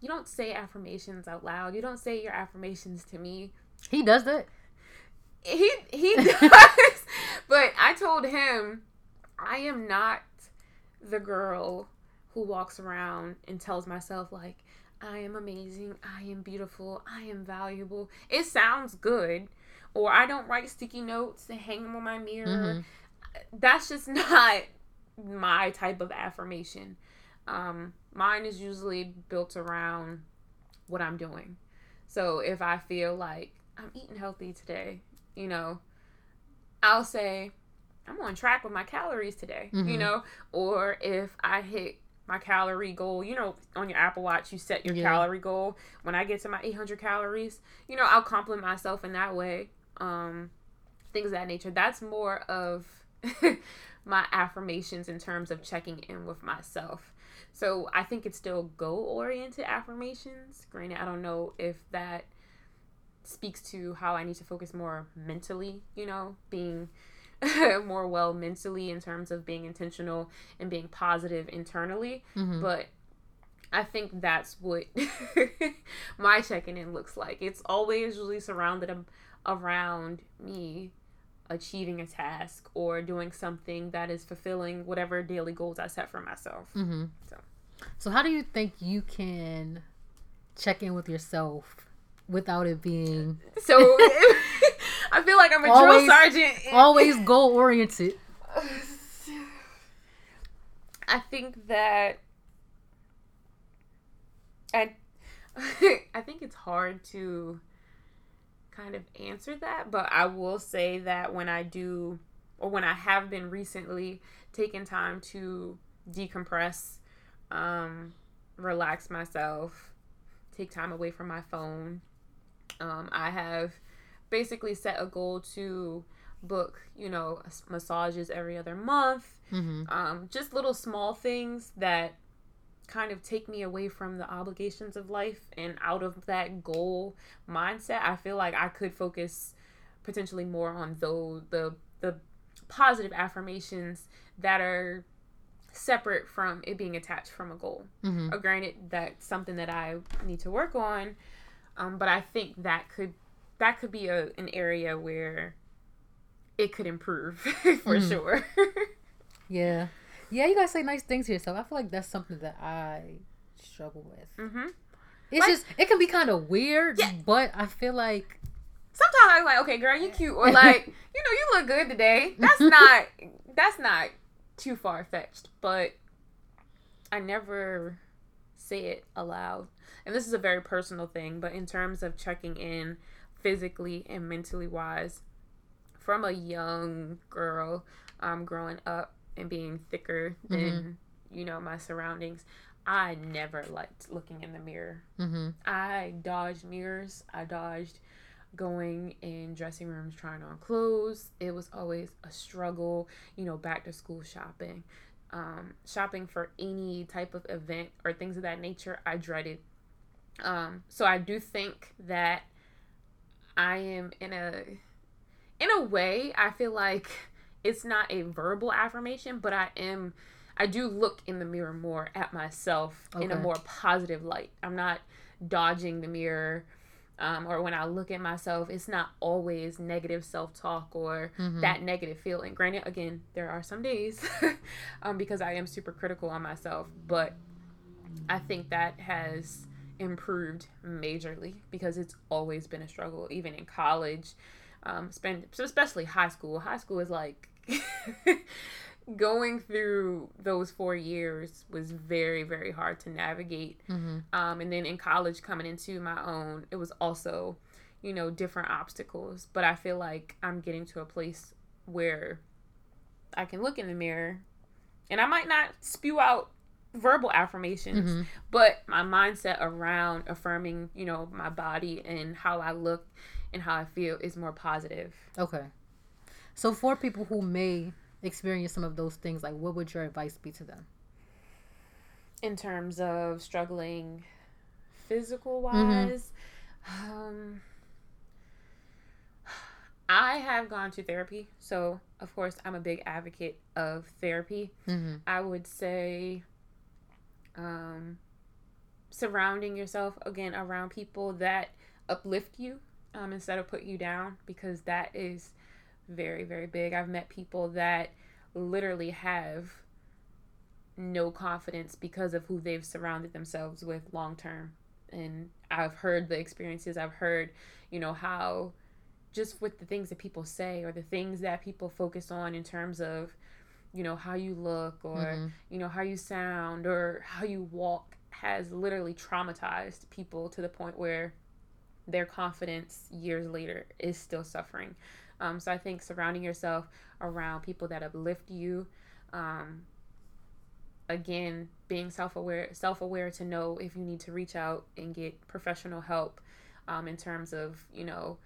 you don't say affirmations out loud. You don't say your affirmations to me." He does that. he he does. But i told him i am not the girl who walks around and tells myself like i am amazing i am beautiful i am valuable. It sounds good. Or i don't write sticky notes and hang them on my mirror. Mhm. that's just not my type of affirmation. Um mine is usually built around what i'm doing. So if i feel like i'm eating healthy today you know, I'll say, I'm on track with my calories today, you Mhm. know, or if I hit my calorie goal, you know, on your Apple Watch, you set your Yeah. calorie goal. When I get to my 800 calories, you know, I'll compliment myself in that way. Um, things of that nature. That's more of my affirmations in terms of checking in with myself. So I think it's still goal oriented affirmations. Granted, I don't know if that speaks to how I need to focus more mentally, you know, being more well mentally in terms of being intentional and being positive internally. Mhm. But I think that's what my checking in looks like. It's always usually surrounded around me achieving a task or doing something that is fulfilling whatever daily goals I set for myself. Mm-hmm. So. So how do you think you can check in with yourself without it being So I feel like I'm a Always- drill sergeant. always goal oriented? I think that I I think it's hard to kind of answer that, but I will say that when I do or when I have been recently taking time to decompress, um, relax myself, take time away from my phone, um, I have basically set a goal to book, you know, massages every other month Mm-hmm. um, just little small things that kind of take me away from the obligations of life and out of that goal mindset i feel like i could focus potentially more on those the the positive affirmations that are separate from it being attached from a goal Mm-hmm. uh, granted that's something that i need to work on um, but i think that could that could be a, an area where it could improve for Mhm. sure Yeah. Yeah, you guys say nice things to yourself. I feel like that's something that I struggle with. hmm It's Like- just it can be kind of weird, Yeah. but I feel like sometimes I'm like, okay, girl, you cute, or like, you know, you look good today. That's not that's not too far fetched, but I never say it aloud. And this is a very personal thing, but in terms of checking in physically and mentally wise, from a young girl, um, growing up and being thicker than mm-hmm. you know my surroundings, I never liked looking in the mirror. Mm-hmm. I dodged mirrors. I dodged going in dressing rooms trying on clothes. It was always a struggle, you know, back to school shopping. Um, shopping for any type of event or things of that nature, I dreaded. Um, so I do think that I am in a in a way, I feel like it's not a verbal affirmation, but I am I do look in the mirror more at myself okay. in a more positive light. I'm not dodging the mirror. Um, or when I look at myself, it's not always negative self talk or mm-hmm. that negative feeling. Granted, again, there are some days um, because I am super critical on myself, but I think that has improved majorly because it's always been a struggle, even in college um, spend especially high school. High school is like going through those four years was very very hard to navigate. Mm-hmm. Um, and then in college, coming into my own, it was also you know different obstacles. But I feel like I'm getting to a place where I can look in the mirror, and I might not spew out verbal affirmations mm-hmm. but my mindset around affirming you know my body and how i look and how I feel is more positive. Okay. So for people who may experience some of those things, like what would your advice be to them? In terms of struggling physical wise, mm-hmm. um I have gone to therapy, so of course I'm a big advocate of therapy. Mm-hmm. I would say um surrounding yourself again around people that uplift you um, instead of put you down because that is very very big. I've met people that literally have no confidence because of who they've surrounded themselves with long term. And i've heard the experiences. I've heard you know how just with the things that people say or the things that people focus on in terms of you know how you look or mm-hmm. you know how you sound or how you walk has literally traumatized people to the point where their confidence years later is still suffering. Um, so I think surrounding yourself around people that uplift you, um, again, being self aware, self aware to know if you need to reach out and get professional help. Um, in terms of you know,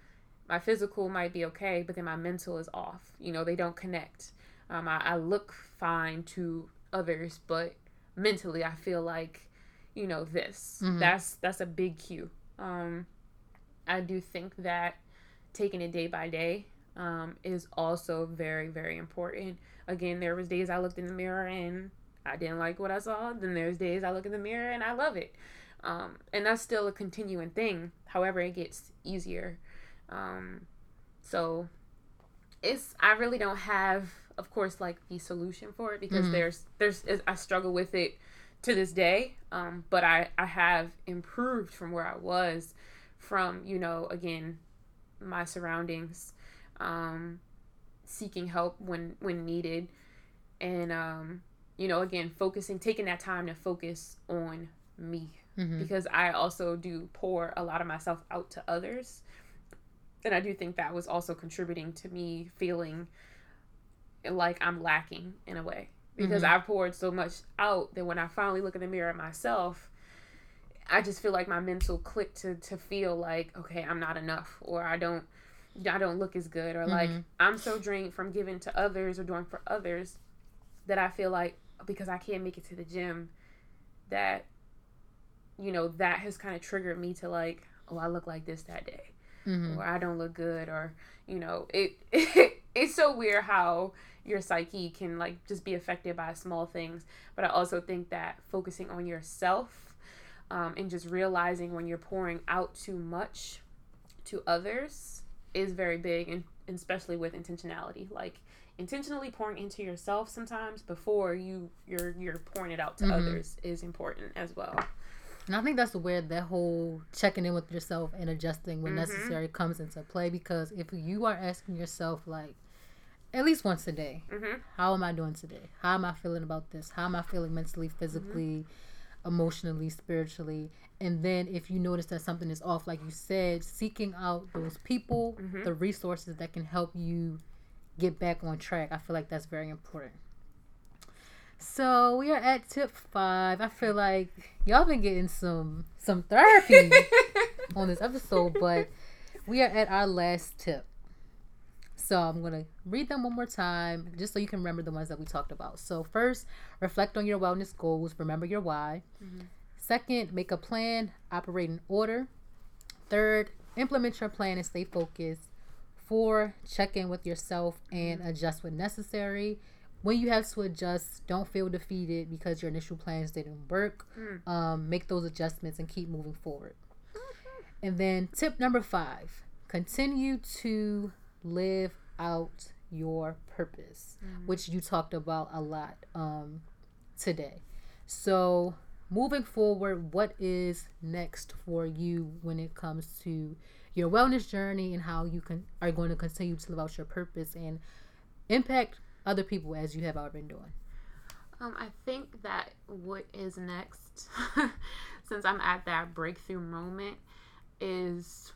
my physical might be okay, but then my mental is off. You know, they don't connect. Um, I, I look fine to others, but mentally, I feel like, you know, this. Mm-hmm. That's that's a big cue. Um, I do think that taking it day by day um, is also very, very important. Again, there was days I looked in the mirror and I didn't like what I saw. Then there's days I look in the mirror and I love it. Um, and that's still a continuing thing. However, it gets easier. Um, so it's I really don't have, of course, like the solution for it because mm-hmm. there's there's I struggle with it to this day. Um, but I I have improved from where I was from you know again my surroundings um seeking help when when needed and um you know again focusing taking that time to focus on me mm-hmm. because i also do pour a lot of myself out to others and i do think that was also contributing to me feeling like i'm lacking in a way because mm-hmm. i poured so much out that when i finally look in the mirror at myself I just feel like my mental click to to feel like okay, I'm not enough or I don't I don't look as good or mm-hmm. like I'm so drained from giving to others or doing for others that I feel like because I can't make it to the gym that you know that has kind of triggered me to like oh I look like this that day mm-hmm. or I don't look good or you know it, it it's so weird how your psyche can like just be affected by small things but I also think that focusing on yourself um, and just realizing when you're pouring out too much to others is very big and, and especially with intentionality like intentionally pouring into yourself sometimes before you you're you're pouring it out to mm-hmm. others is important as well and I think that's where that whole checking in with yourself and adjusting when mm-hmm. necessary comes into play because if you are asking yourself like at least once a day. Mhm. How am I doing today? How am I feeling about this? How am I feeling mentally, physically, emotionally, spiritually? And then if you notice that something is off, like you said, seeking out those people, the resources that can help you get back on track. I feel like that's very important. So we are at tip five. I feel like y'all been getting some some therapy on this episode, but we are at our last tip. So I'm gonna read them one more time, just so you can remember the ones that we talked about. So first, reflect on your wellness goals. Remember your why. Mm-hmm. Second, make a plan. Operate in order. Third, implement your plan and stay focused. Four, check in with yourself and mm-hmm. adjust when necessary. When you have to adjust, don't feel defeated because your initial plans didn't work. Mm. Um, make those adjustments and keep moving forward. And then tip number five continue to live out your purpose, which you talked about a lot um, today. So, moving forward, what is next for you when it comes to your wellness journey and how you can are going to continue to live out your purpose and impact other people as you have already been doing? Um, I think that what is next, since I'm at that breakthrough moment, is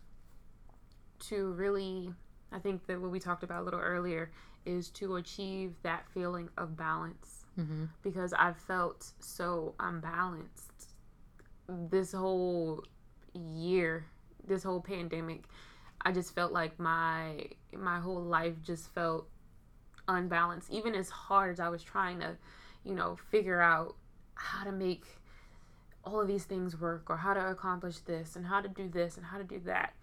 to really, I think that what we talked about a little earlier is to achieve that feeling of balance Mm-hmm. because I've felt so unbalanced this whole year, this whole pandemic. I just felt like my my whole life just felt unbalanced even as hard as I was trying to, you know, figure out how to make all of these things work or how to accomplish this and how to do this and how to do that.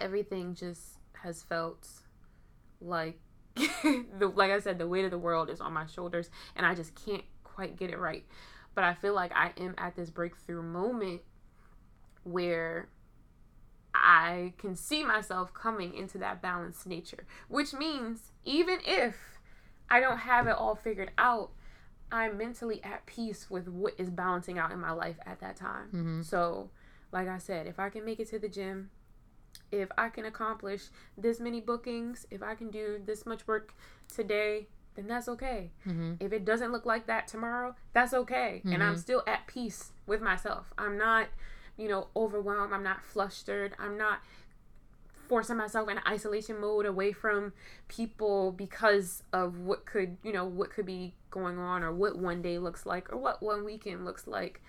Everything just has felt like the like I said, the weight of the world is on my shoulders and I just can't quite get it right. But I feel like I am at this breakthrough moment where I can see myself coming into that balanced nature, which means even if I don't have it all figured out, I'm mentally at peace with what is balancing out in my life at that time. Mm-hmm. So, like I said, if I can make it to the gym, if I can accomplish this many bookings, if I can do this much work today, then that's okay. Mm-hmm. If it doesn't look like that tomorrow, that's okay. And I'm Mhm. still at peace with myself. I'm not, you know, overwhelmed. I'm not flustered. I'm not forcing myself in isolation mode away from people because of what could, you know, what could be going on or what one day looks like or what one weekend looks like.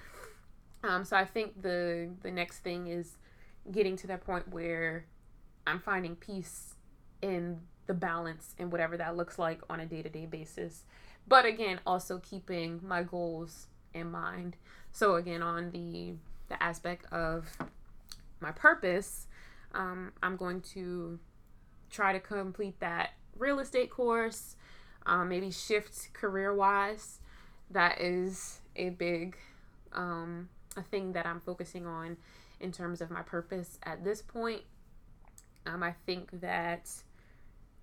Um, so I think the the next thing is getting to that point where I'm finding peace in the balance and whatever that looks like on a day to day basis. But again, also keeping my goals in mind. So again, on the the aspect of my purpose, um, I'm going to try to complete that real estate course. Um, maybe shift career wise. That is a big um, a thing that I'm focusing on in terms of my purpose at this point. Um, I think that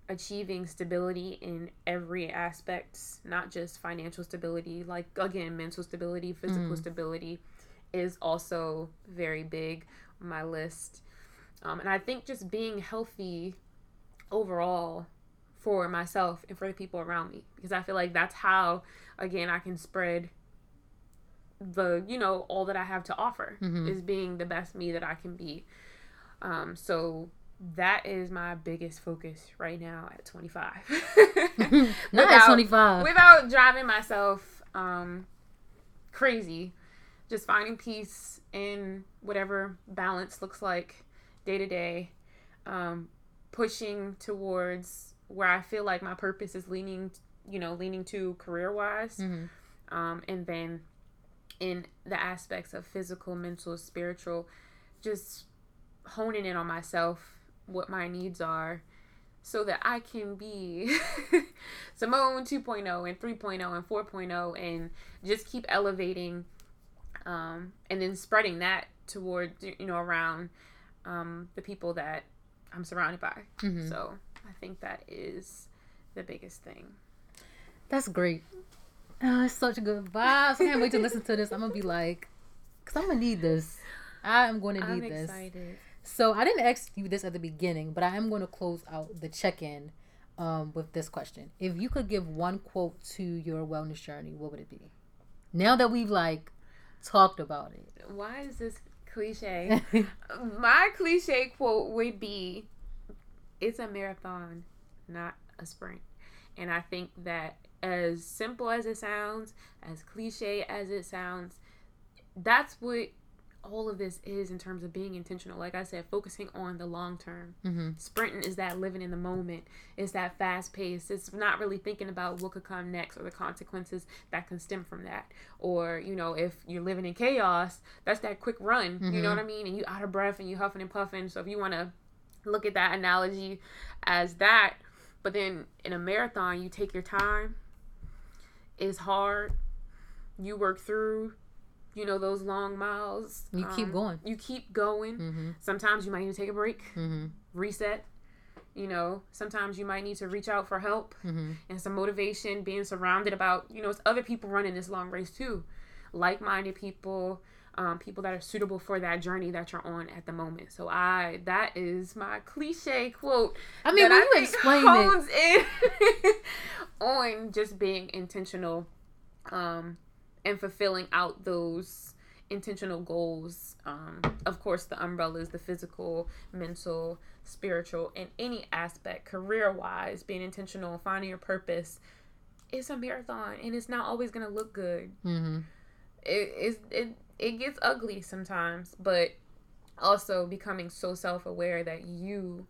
achieving stability in every aspect, not just financial stability, like again, mental stability, physical Mm. stability, is also very big on my list. Um, and I think just being healthy overall for myself and for the people around me, because I feel like that's how, again, I can spread the you know all that I have to offer Mhm. is being the best me that I can be. Um, so that is my biggest focus right now at 25. Not at 25. Without driving myself um, crazy, just finding peace in whatever balance looks like day to day, um, pushing towards where I feel like my purpose is leaning, you know, leaning to career wise, hmm um, and then in the aspects of physical, mental, spiritual, just honing in on myself, what my needs are, so that I can be Simone 2.0 and 3.0 and 4.0 and just keep elevating um, and then spreading that toward, you know, around um, the people that I'm surrounded by. hmm So I think that is the biggest thing. That's great. Oh, it's such a good vibe. I can't wait to listen to this. I'm gonna be like, cause I'm gonna need this. I am going to I'm need this. excited. So I didn't ask you this at the beginning, but I am going to close out the check-in um, with this question. If you could give one quote to your wellness journey, what would it be? Now that we've like talked about it. Why is this cliche? My cliche quote would be it's a marathon, not a sprint. And I think that as simple as it sounds, as cliche as it sounds, that's what all of this is in terms of being intentional. Like I said, focusing on the long term. Mm-hmm. Sprinting is that living in the moment. It's that fast pace. It's not really thinking about what could come next or the consequences that can stem from that. Or, you know, if you're living in chaos, that's that quick run. You know what I mean? And you out of breath and you huffing and puffing. So if you want to look at that analogy as that, but then in a marathon, you take your time. It's hard. You work through you know those long miles You keep Um, going. you keep going Mm-hmm. sometimes you might need to take a break Mm-hmm. reset you know sometimes you might need to reach out for help Mm-hmm. and some motivation being surrounded about you know it's other people running this long race too like-minded people um, people that are suitable for that journey that you're on at the moment so i that is my cliche quote I mean, when you think explain it, in on just being intentional um, and fulfilling out those intentional goals. Um, of course, the umbrella is the physical, mental, spiritual, in any aspect, career wise, being intentional, finding your purpose. It's a marathon and it's not always going to look good. mm-hmm. It, it's- it, it gets ugly sometimes, but also becoming so self aware that you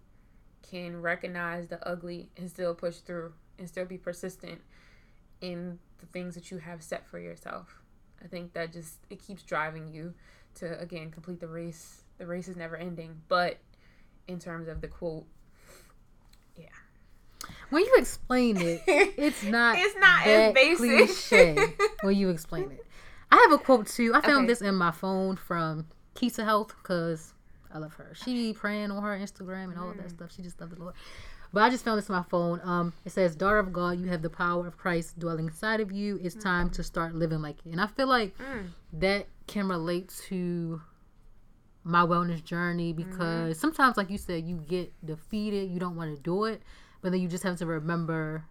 can recognize the ugly and still push through and still be persistent in the things that you have set for yourself. I think that just it keeps driving you to again complete the race. The race is never ending, but in terms of the quote, yeah. when you explain it, it's not. It's not that as basic. cliche when you explain it. I have a quote too. I found Okay. this in my phone from Keisha Health because I love her. She be praying on her Instagram and all of Mm. that stuff. She just loves the Lord. But I just found this on my phone. Um, it says, "Daughter of God, you have the power of Christ dwelling inside of you. It's time to start living like it." And I feel like Mm. that can relate to my wellness journey Mm-hmm. because sometimes, like you said, you get defeated. You don't want to do it, but then you just have to remember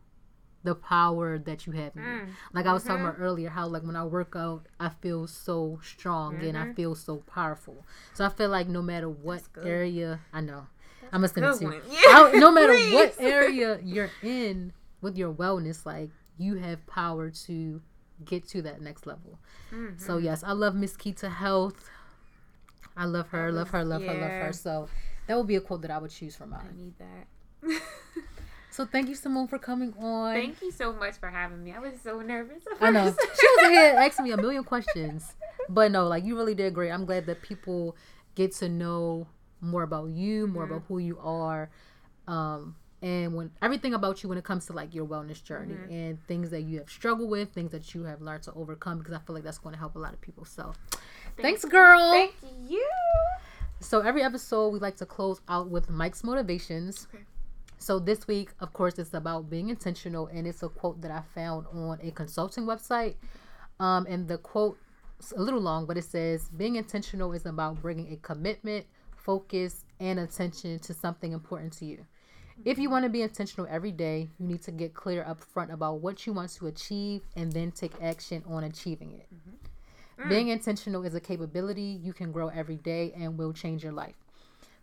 the power that you have in you. Mm. Like I was talking about earlier, how like when I work out, I feel so strong and Mm-hmm. I feel so powerful. So I feel like no matter what area, I know I'm listening good to. one. I- Yeah, no matter what area you're in with your wellness, like you have power to get to that next level. Mm-hmm. So yes, I love Miss Keita Health. I love her, love her, love her, love her. So that would be a quote that I would choose for mine. I need that. So thank you, Simone, for coming on. Thank you so much for having me. I was so nervous. I know. She was here asking me a million questions. But no, like you really did great. I'm glad that people get to know more about you, more about who you are. Um and when everything about you when it comes to like your wellness journey and things that you have struggled with, things that you have learned to overcome because I feel like that's going to help a lot of people. So thanks girl. Thank you. So every episode we like to close out with Mike's motivations. Okay. So this week, of course, it's about being intentional, and it's a quote that I found on a consulting website. Um, and the quote is a little long, but it says, "Being intentional is about bringing a commitment, focus, and attention to something important to you. If you want to be intentional every day, you need to get clear up front about what you want to achieve, and then take action on achieving it." Being intentional is a capability you can grow every day and will change your life.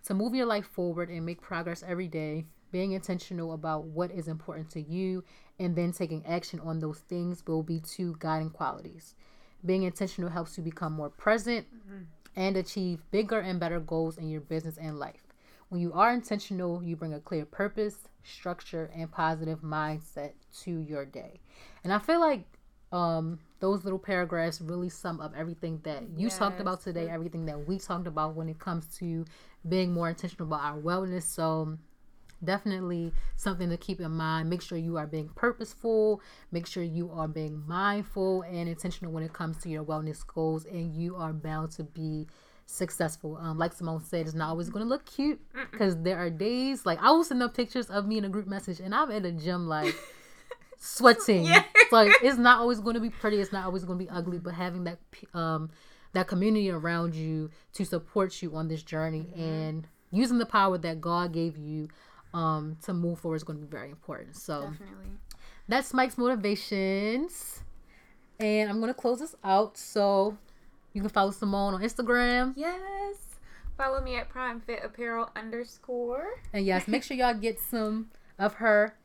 To move your life forward and make progress every day, being intentional about what is important to you and then taking action on those things will be two guiding qualities. Being intentional helps you become more present and achieve bigger and better goals in your business and life. When you are intentional, you bring a clear purpose, structure, and positive mindset to your day. And I feel like um, those little paragraphs really sum up everything that you talked about today, everything that we talked about when it comes to being more intentional about our wellness. So, definitely something to keep in mind. Make sure you are being purposeful, make sure you are being mindful and intentional when it comes to your wellness goals, and you are bound to be successful. Um, like Simone said, it's not always going to look cute because there are days like I will send up pictures of me in a group message, and I'm at the gym like sweating. Yeah. Like it's not always going to be pretty. It's not always going to be ugly. But having that um that community around you to support you on this journey and using the power that God gave you um, to move forward is going to be very important. So Definitely. that's Mike's motivations. And I'm going to close this out. So you can follow Simone on Instagram. Yes. Follow me at Prime Fit Apparel underscore. And yes, make sure y'all get some of her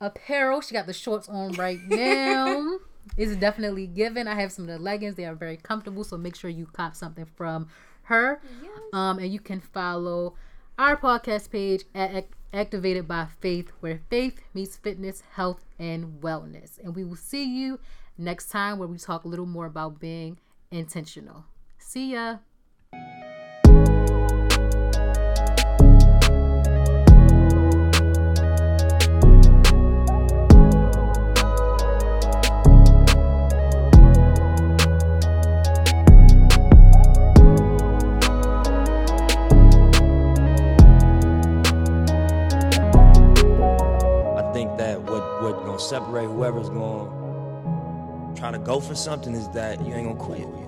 apparel. She got the shorts on right now. it's definitely given. I have some of the leggings. They are very comfortable. So make sure you cop something from her. Yes. Um, and you can follow our podcast page at Activated by Faith, where faith meets fitness, health, and wellness. And we will see you next time where we talk a little more about being intentional. See ya. Separate whoever's going trying to go for something is that you ain't gonna quit.